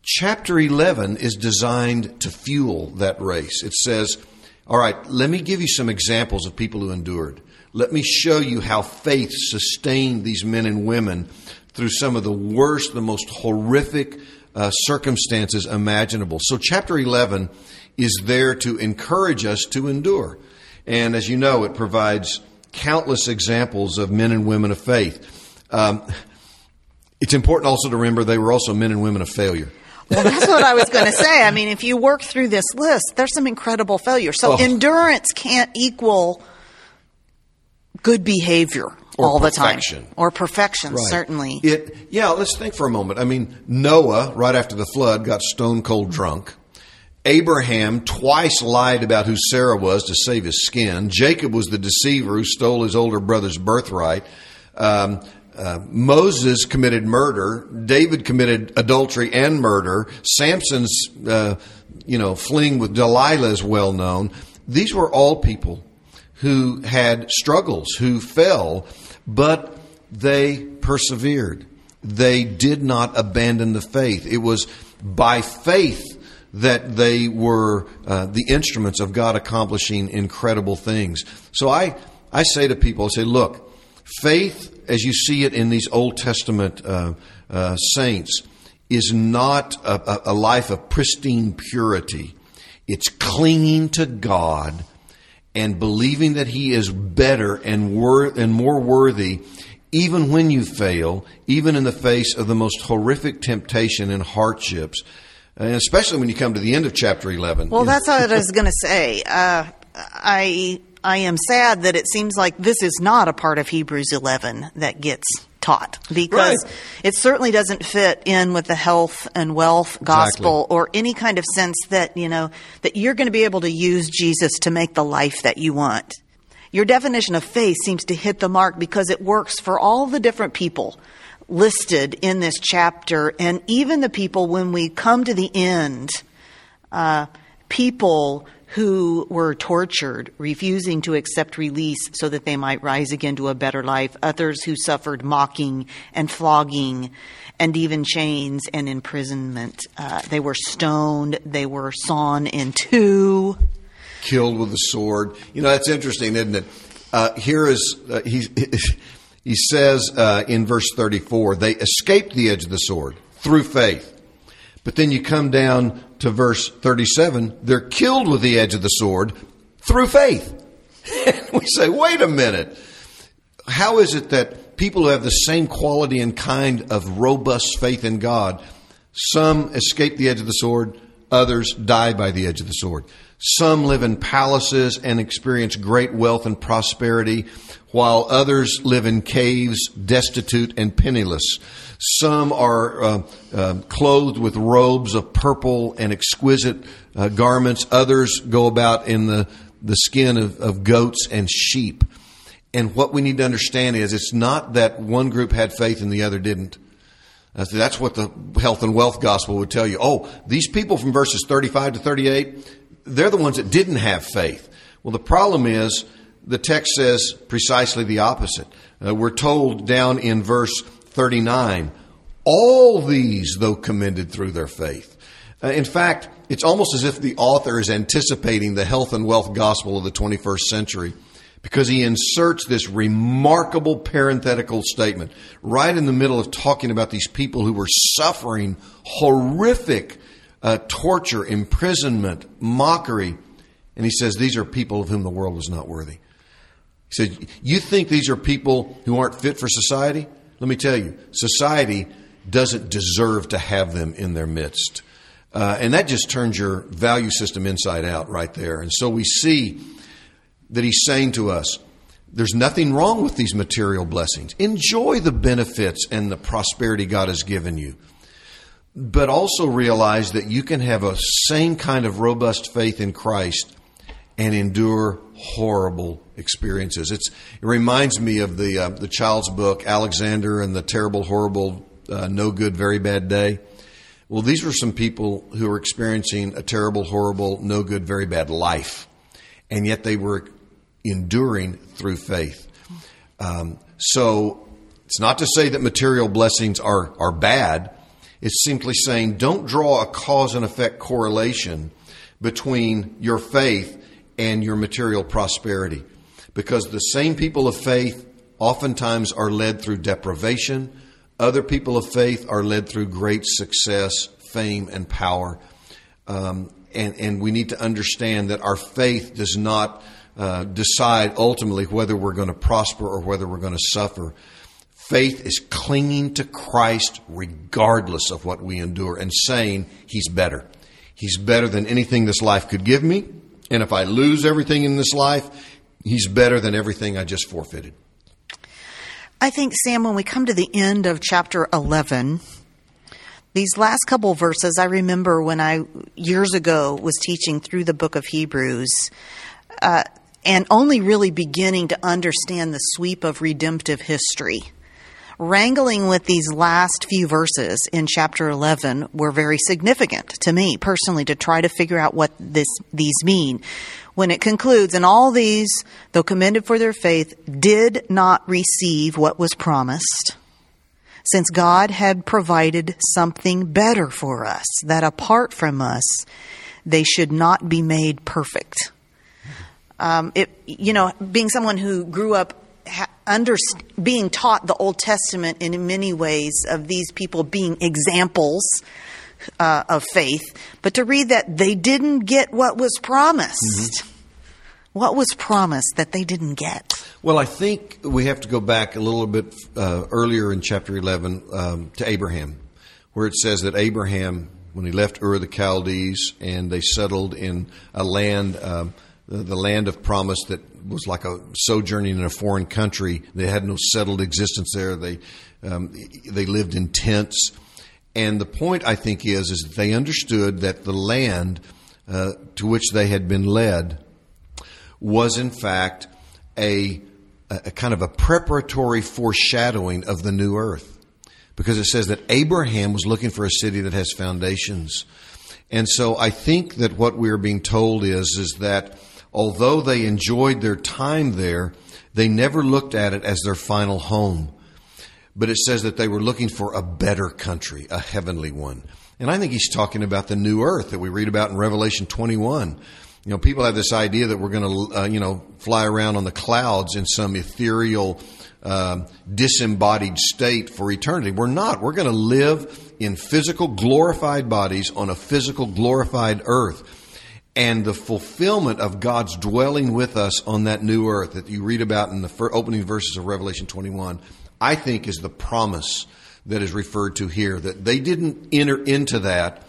Chapter 11 is designed to fuel that race. It says, All right, let me give you some examples of people who endured. Let me show you how faith sustained these men and women through some of the worst, the most horrific uh, circumstances imaginable. So, chapter 11 is there to encourage us to endure. And as you know, it provides countless examples of men and women of faith. Um, it's important also to remember they were also men and women of failure. Well, that's what I was going to say. I mean, if you work through this list, there's some incredible failures. So oh. endurance can't equal good behavior or all perfection. the time or perfection right. certainly it yeah let's think for a moment i mean noah right after the flood got stone cold drunk abraham twice lied about who sarah was to save his skin jacob was the deceiver who stole his older brother's birthright um, uh, Moses committed murder. David committed adultery and murder. Samson's, uh, you know, fleeing with Delilah is well known. These were all people who had struggles, who fell, but they persevered. They did not abandon the faith. It was by faith that they were uh, the instruments of God accomplishing incredible things. So I, I say to people, I say, look, faith as you see it in these Old Testament uh, uh, saints, is not a, a, life of pristine purity. It's clinging to God and believing that He is better and, wor- and more worthy, even when you fail, even in the face of the most horrific temptation and hardships. And especially when you come to the end of chapter 11. Well, that's what I was going to say. Uh, I I am sad that it seems like this is not a part of Hebrews 11 that gets taught because right. it certainly doesn't fit in with the health and wealth gospel exactly. or any kind of sense that, you know, that you're going to be able to use Jesus to make the life that you want. Your definition of faith seems to hit the mark because it works for all the different people listed in this chapter and even the people when we come to the end, uh, people who were tortured, refusing to accept release so that they might rise again to a better life, others who suffered mocking and flogging and even chains and imprisonment. Uh, they were stoned, they were sawn in two. Killed with a sword. You know, that's interesting, isn't it? Uh, here is, uh, he, he says uh, in verse 34, they escaped the edge of the sword through faith. But then you come down to verse 37, they're killed with the edge of the sword through faith. we say, wait a minute. How is it that people who have the same quality and kind of robust faith in God, some escape the edge of the sword, others die by the edge of the sword. Some live in palaces and experience great wealth and prosperity, while others live in caves, destitute and penniless. Some are uh, uh, clothed with robes of purple and exquisite uh, garments. Others go about in the, the skin of, of goats and sheep. And what we need to understand is it's not that one group had faith and the other didn't. That's what the health and wealth gospel would tell you. Oh, these people from verses 35 to 38, they're the ones that didn't have faith. Well, the problem is the text says precisely the opposite. Uh, we're told down in verse 39, all these, though commended through their faith. Uh, in fact, it's almost as if the author is anticipating the health and wealth gospel of the 21st century because he inserts this remarkable parenthetical statement right in the middle of talking about these people who were suffering horrific uh, torture, imprisonment, mockery. And he says, These are people of whom the world was not worthy. He said, You think these are people who aren't fit for society? Let me tell you, society doesn't deserve to have them in their midst. Uh, and that just turns your value system inside out right there. And so we see that he's saying to us there's nothing wrong with these material blessings. Enjoy the benefits and the prosperity God has given you. But also realize that you can have a same kind of robust faith in Christ and endure horrible experiences. It's, it reminds me of the, uh, the child's book, Alexander and the Terrible, Horrible, uh, No Good, Very Bad Day. Well, these were some people who were experiencing a terrible, horrible, no good, very bad life. And yet they were enduring through faith. Um, so it's not to say that material blessings are, are bad. It's simply saying don't draw a cause and effect correlation between your faith and your material prosperity. Because the same people of faith oftentimes are led through deprivation. Other people of faith are led through great success, fame, and power. Um, and, and we need to understand that our faith does not uh, decide ultimately whether we're going to prosper or whether we're going to suffer. Faith is clinging to Christ regardless of what we endure and saying, He's better. He's better than anything this life could give me. And if I lose everything in this life, He's better than everything I just forfeited. I think, Sam, when we come to the end of chapter 11, these last couple verses, I remember when I years ago was teaching through the book of Hebrews. Uh, and only really beginning to understand the sweep of redemptive history. Wrangling with these last few verses in chapter 11 were very significant to me personally to try to figure out what this, these mean. When it concludes, and all these, though commended for their faith, did not receive what was promised, since God had provided something better for us, that apart from us, they should not be made perfect. Um, it, you know, being someone who grew up under, being taught the Old Testament in many ways of these people being examples uh, of faith, but to read that they didn't get what was promised. Mm-hmm. What was promised that they didn't get? Well, I think we have to go back a little bit uh, earlier in chapter 11 um, to Abraham, where it says that Abraham, when he left Ur of the Chaldees and they settled in a land. Um, the, the land of promise that was like a sojourning in a foreign country. They had no settled existence there. They um, they lived in tents. And the point I think is is that they understood that the land uh, to which they had been led was in fact a, a kind of a preparatory foreshadowing of the new earth, because it says that Abraham was looking for a city that has foundations. And so I think that what we're being told is is that although they enjoyed their time there, they never looked at it as their final home. But it says that they were looking for a better country, a heavenly one. And I think he's talking about the new earth that we read about in Revelation 21. You know, people have this idea that we're going to, uh, you know, fly around on the clouds in some ethereal, uh, disembodied state for eternity. We're not. We're going to live in physical, glorified bodies on a physical, glorified earth and the fulfillment of God's dwelling with us on that new earth that you read about in the opening verses of Revelation 21, I think is the promise that is referred to here. That they didn't enter into that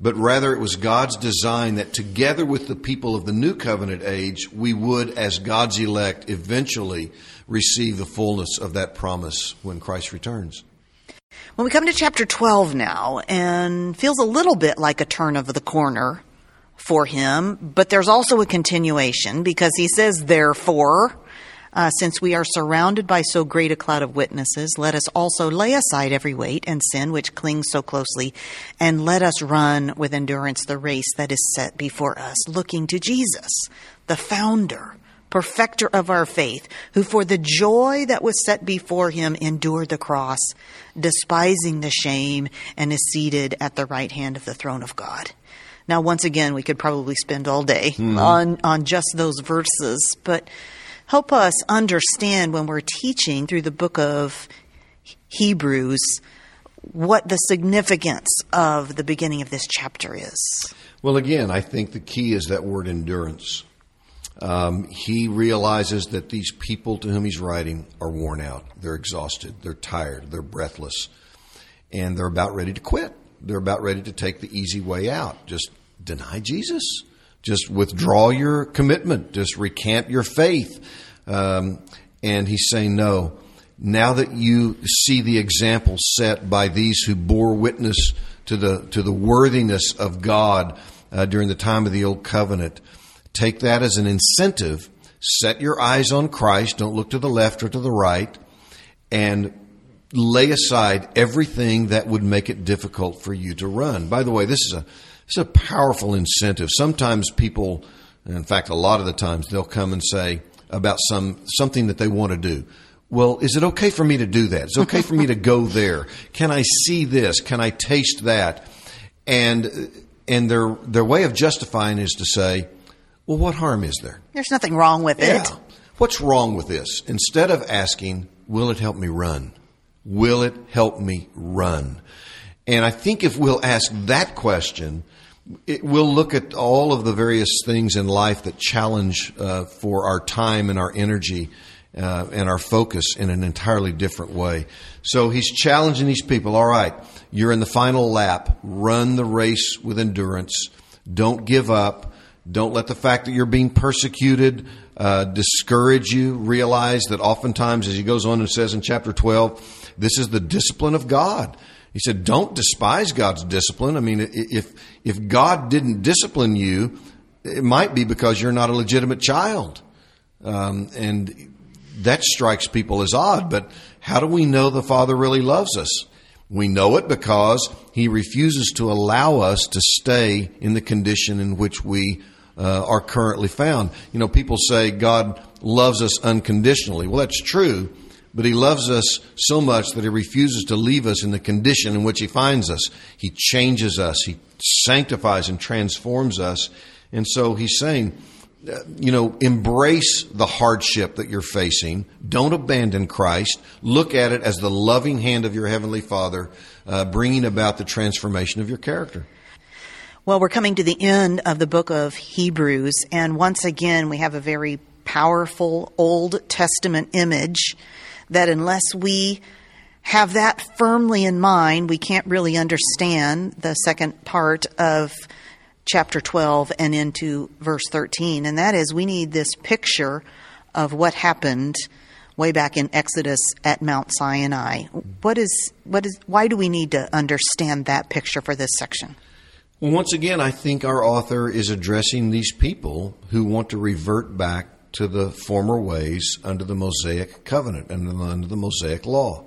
but rather it was God's design that together with the people of the new covenant age, we would, as God's elect, eventually receive the fullness of that promise when Christ returns. When we come to chapter 12 now, and feels a little bit like a turn of the corner for him, but there's also a continuation because he says, therefore, uh, since we are surrounded by so great a cloud of witnesses, let us also lay aside every weight and sin which clings so closely, and let us run with endurance the race that is set before us, looking to Jesus, the founder, perfecter of our faith, who for the joy that was set before him endured the cross, despising the shame, and is seated at the right hand of the throne of God. Now, once again, we could probably spend all day mm-hmm. on, on just those verses, but help us understand when we're teaching through the book of Hebrews what the significance of the beginning of this chapter is. Well, again, I think the key is that word endurance. Um, he realizes that these people to whom he's writing are worn out. They're exhausted. They're tired. They're breathless. And they're about ready to quit. They're about ready to take the easy way out. Just deny Jesus. Just withdraw your commitment. Just recant your faith. Um, and he's saying, no. Now that you see the example set by these who bore witness to the to the worthiness of God uh, during the time of the old covenant, take that as an incentive. Set your eyes on Christ. Don't look to the left or to the right, and lay aside everything that would make it difficult for you to run. By the way, this is a it's a powerful incentive. Sometimes people, in fact, a lot of the times, they'll come and say about some something that they want to do. Well, is it okay for me to do that? Is it okay for me to go there? Can I see this? Can I taste that? And and their their way of justifying is to say, well, what harm is there? There's nothing wrong with yeah. it. What's wrong with this? Instead of asking, will it help me run? Will it help me run? And I think if we'll ask that question, it, we'll look at all of the various things in life that challenge uh, for our time and our energy uh, and our focus in an entirely different way. So he's challenging these people. All right, you're in the final lap. Run the race with endurance. Don't give up. Don't let the fact that you're being persecuted uh, discourage you. Realize that oftentimes, as he goes on and says in chapter 12, this is the discipline of God. He said, "Don't despise God's discipline." I mean, if if God didn't discipline you, it might be because you're not a legitimate child, um, and that strikes people as odd. But how do we know the Father really loves us? We know it because He refuses to allow us to stay in the condition in which we uh, are currently found. You know, people say God loves us unconditionally. Well, that's true but he loves us so much that he refuses to leave us in the condition in which he finds us. He changes us, he sanctifies and transforms us. And so he's saying, uh, you know, embrace the hardship that you're facing. Don't abandon Christ. Look at it as the loving hand of your Heavenly Father, uh, bringing about the transformation of your character. Well, we're coming to the end of the book of Hebrews, and once again, we have a very powerful Old Testament image that unless we have that firmly in mind, we can't really understand the second part of chapter 12 and into verse 13. And that is, we need this picture of what happened way back in Exodus at Mount Sinai. What is, what is, why do we need to understand that picture for this section? Well, once again, I think our author is addressing these people who want to revert back to the former ways under the Mosaic covenant and under the Mosaic law.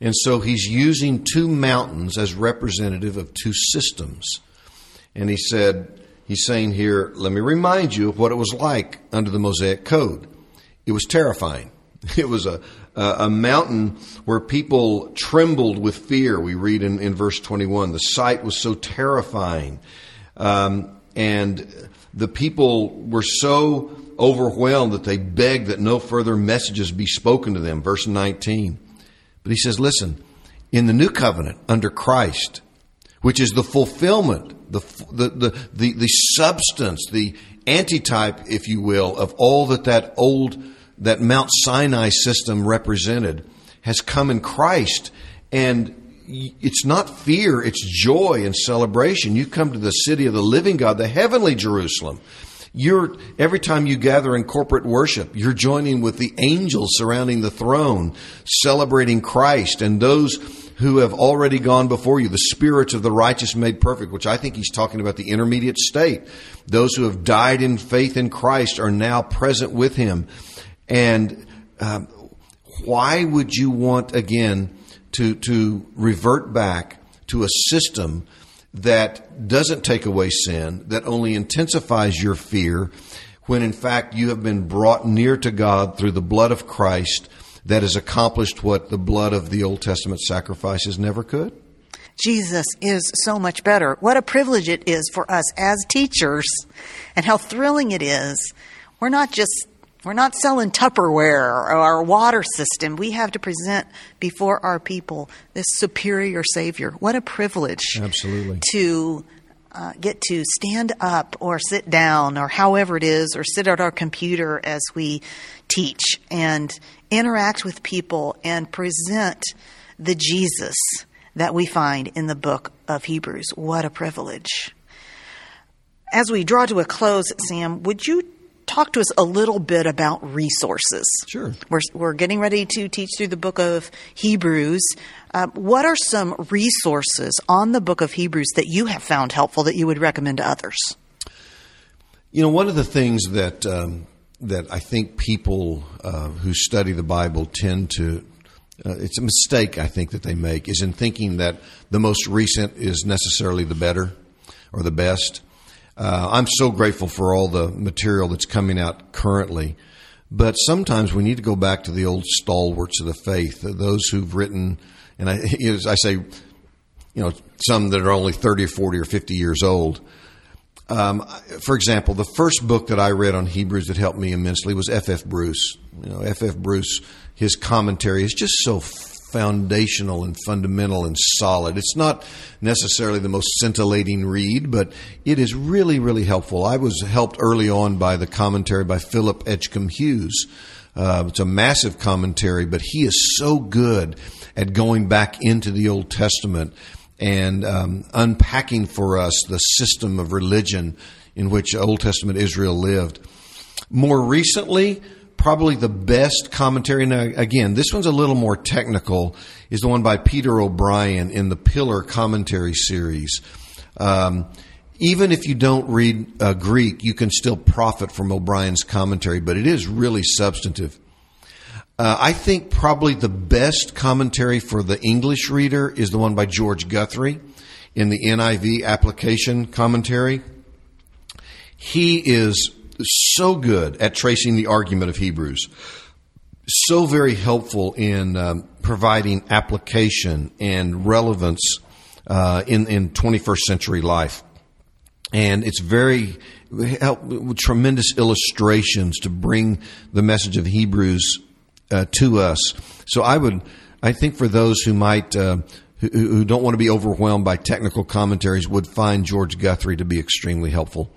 And so he's using two mountains as representative of two systems. And he said, he's saying here, let me remind you of what it was like under the Mosaic code. It was terrifying. It was a, a mountain where people trembled with fear. We read in, in verse 21. The sight was so terrifying. Um, and the people were so overwhelmed that they begged that no further messages be spoken to them. Verse 19. But he says, listen, in the new covenant under Christ, which is the fulfillment, the, the, the, the, the substance, the antitype, if you will, of all that that old, that Mount Sinai system represented, has come in Christ. And it's not fear, it's joy and celebration. You come to the city of the living God, the heavenly Jerusalem. You're every time you gather in corporate worship, you're joining with the angels surrounding the throne, celebrating Christ and those who have already gone before you, the spirits of the righteous made perfect, which I think he's talking about the intermediate state. Those who have died in faith in Christ are now present with him. And um, why would you want again to to revert back to a system that doesn't take away sin, that only intensifies your fear, when in fact you have been brought near to God through the blood of Christ that has accomplished what the blood of the Old Testament sacrifices never could? Jesus is so much better. What a privilege it is for us as teachers, and how thrilling it is. We're not just we're not selling Tupperware or our water system. We have to present before our people this superior Savior. What a privilege. Absolutely. To uh, get to stand up or sit down or however it is, or sit at our computer as we teach and interact with people and present the Jesus that we find in the book of Hebrews. What a privilege. As we draw to a close, Sam, would you talk to us a little bit about resources. Sure. We're, we're getting ready to teach through the book of Hebrews. Uh, what are some resources on the book of Hebrews that you have found helpful that you would recommend to others? You know, one of the things that um, that I think people uh, who study the Bible tend to uh, it's a mistake I think that they make is in thinking that the most recent is necessarily the better or the best. Uh, I'm so grateful for all the material that's coming out currently. But sometimes we need to go back to the old stalwarts of the faith, those who've written, and I, I say, you know, some that are only 30 or 40 or 50 years old. Um, for example, the first book that I read on Hebrews that helped me immensely was F.F. Bruce. You know, F.F. Bruce, his commentary is just so foundational and fundamental and solid. It's not necessarily the most scintillating read, but it is really, really helpful. I was helped early on by the commentary by Philip Edgcumbe Hughes. Uh, it's a massive commentary, but he is so good at going back into the Old Testament and um, unpacking for us the system of religion in which Old Testament Israel lived. More recently, probably the best commentary. Now, again, this one's a little more technical. Is the one by Peter O'Brien in the Pillar Commentary series. Um, even if you don't read uh, Greek, you can still profit from O'Brien's commentary, but it is really substantive. Uh, I think probably the best commentary for the English reader is the one by George Guthrie in the NIV application commentary. He is so good at tracing the argument of Hebrews, so very helpful in um, providing application and relevance uh, in in 21st century life, and it's very help tremendous illustrations to bring the message of Hebrews uh, to us. So I would, I think, for those who might. Uh, who, who don't want to be overwhelmed by technical commentaries would find George Guthrie to be extremely helpful.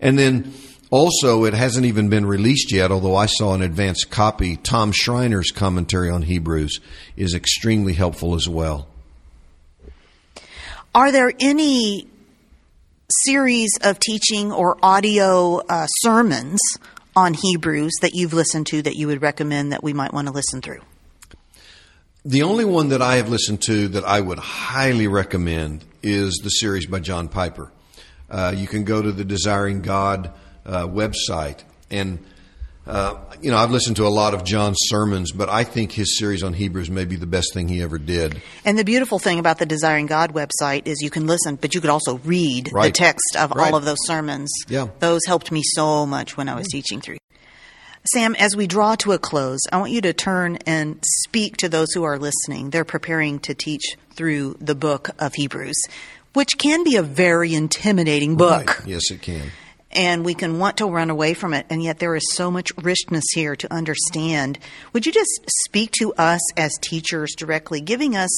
And then also, it hasn't even been released yet, although I saw an advanced copy. Tom Schreiner's commentary on Hebrews is extremely helpful as well. Are there any series of teaching or audio uh, sermons on Hebrews that you've listened to that you would recommend that we might want to listen through? The only one that I have listened to that I would highly recommend is the series by John Piper. Uh, you can go to the Desiring God uh, website. And, uh, you know, I've listened to a lot of John's sermons, but I think his series on Hebrews may be the best thing he ever did. And the beautiful thing about the Desiring God website is you can listen, but you could also read right. the text of right. all of those sermons. Yeah. Those helped me so much when I was teaching through. Sam, as we draw to a close, I want you to turn and speak to those who are listening. They're preparing to teach through the book of Hebrews, which can be a very intimidating book. Right. Yes, it can and we can want to run away from it, and yet there is so much richness here to understand. Would you just speak to us as teachers directly, giving us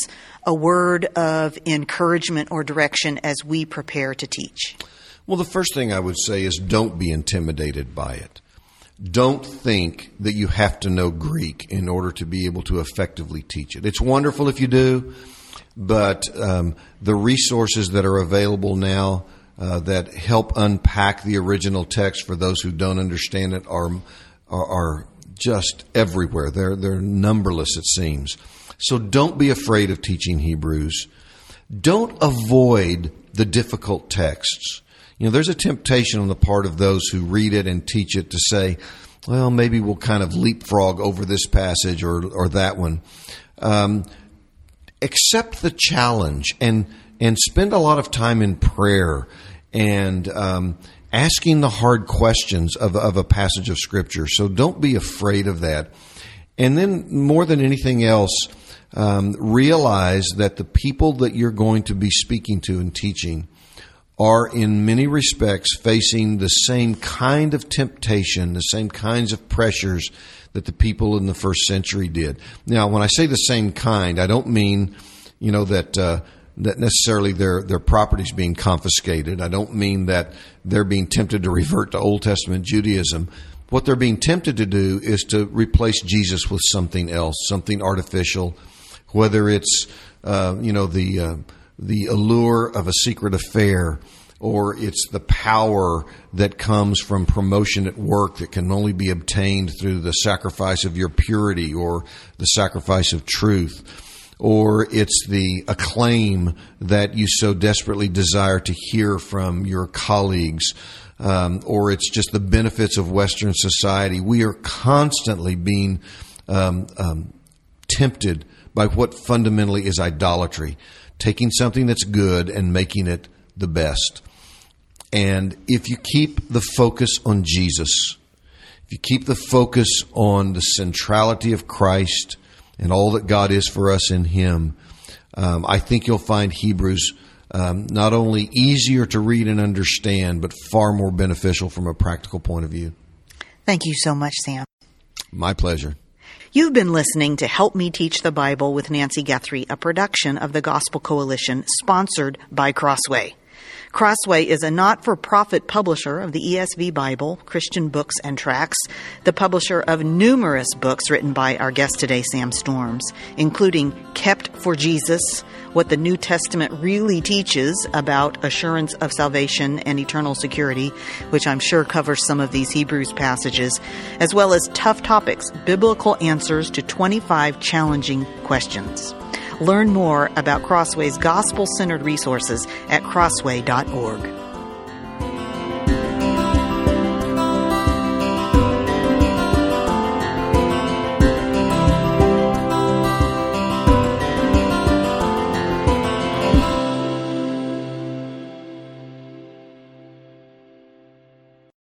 a word of encouragement or direction as we prepare to teach? Well, the first thing I would say is don't be intimidated by it. Don't think that you have to know Greek in order to be able to effectively teach it. It's wonderful if you do, but um, the resources that are available now that help unpack the original text for those who don't understand it are are, are just everywhere. They're they're numberless, it seems. So don't be afraid of teaching Hebrews. Don't avoid the difficult texts. You know, there's a temptation on the part of those who read it and teach it to say, well, maybe we'll kind of leapfrog over this passage or, or that one. Um, accept the challenge and, and spend a lot of time in prayer and um, asking the hard questions of, of a passage of Scripture. So don't be afraid of that. And then, more than anything else, um, realize that the people that you're going to be speaking to and teaching are in many respects facing the same kind of temptation, the same kinds of pressures that the people in the first century did. Now, when I say the same kind, I don't mean, you know, that uh, necessarily their their properties being confiscated. I don't mean that they're being tempted to revert to Old Testament Judaism. What they're being tempted to do is to replace Jesus with something else, something artificial, whether it's uh, you know the uh, the allure of a secret affair or it's the power that comes from promotion at work that can only be obtained through the sacrifice of your purity or the sacrifice of truth or it's the acclaim that you so desperately desire to hear from your colleagues, um, or it's just the benefits of Western society. We are constantly being um, um, tempted by what fundamentally is idolatry, taking something that's good and making it the best. And if you keep the focus on Jesus, if you keep the focus on the centrality of Christ and all that God is for us in Him, um, I think you'll find Hebrews um, not only easier to read and understand, but far more beneficial from a practical point of view. Thank you so much, Sam. My pleasure. You've been listening to Help Me Teach the Bible with Nancy Guthrie, a production of the Gospel Coalition sponsored by Crossway. Crossway is a not for profit publisher of the ESV Bible, Christian books, and tracts, the publisher of numerous books written by our guest today, Sam Storms, including Kept for Jesus, What the New Testament Really Teaches About Assurance of Salvation and Eternal Security, which I'm sure covers some of these Hebrews passages, as well as Tough Topics Biblical Answers to 25 Challenging Questions. Learn more about Crossway's gospel centered resources at crossway.org.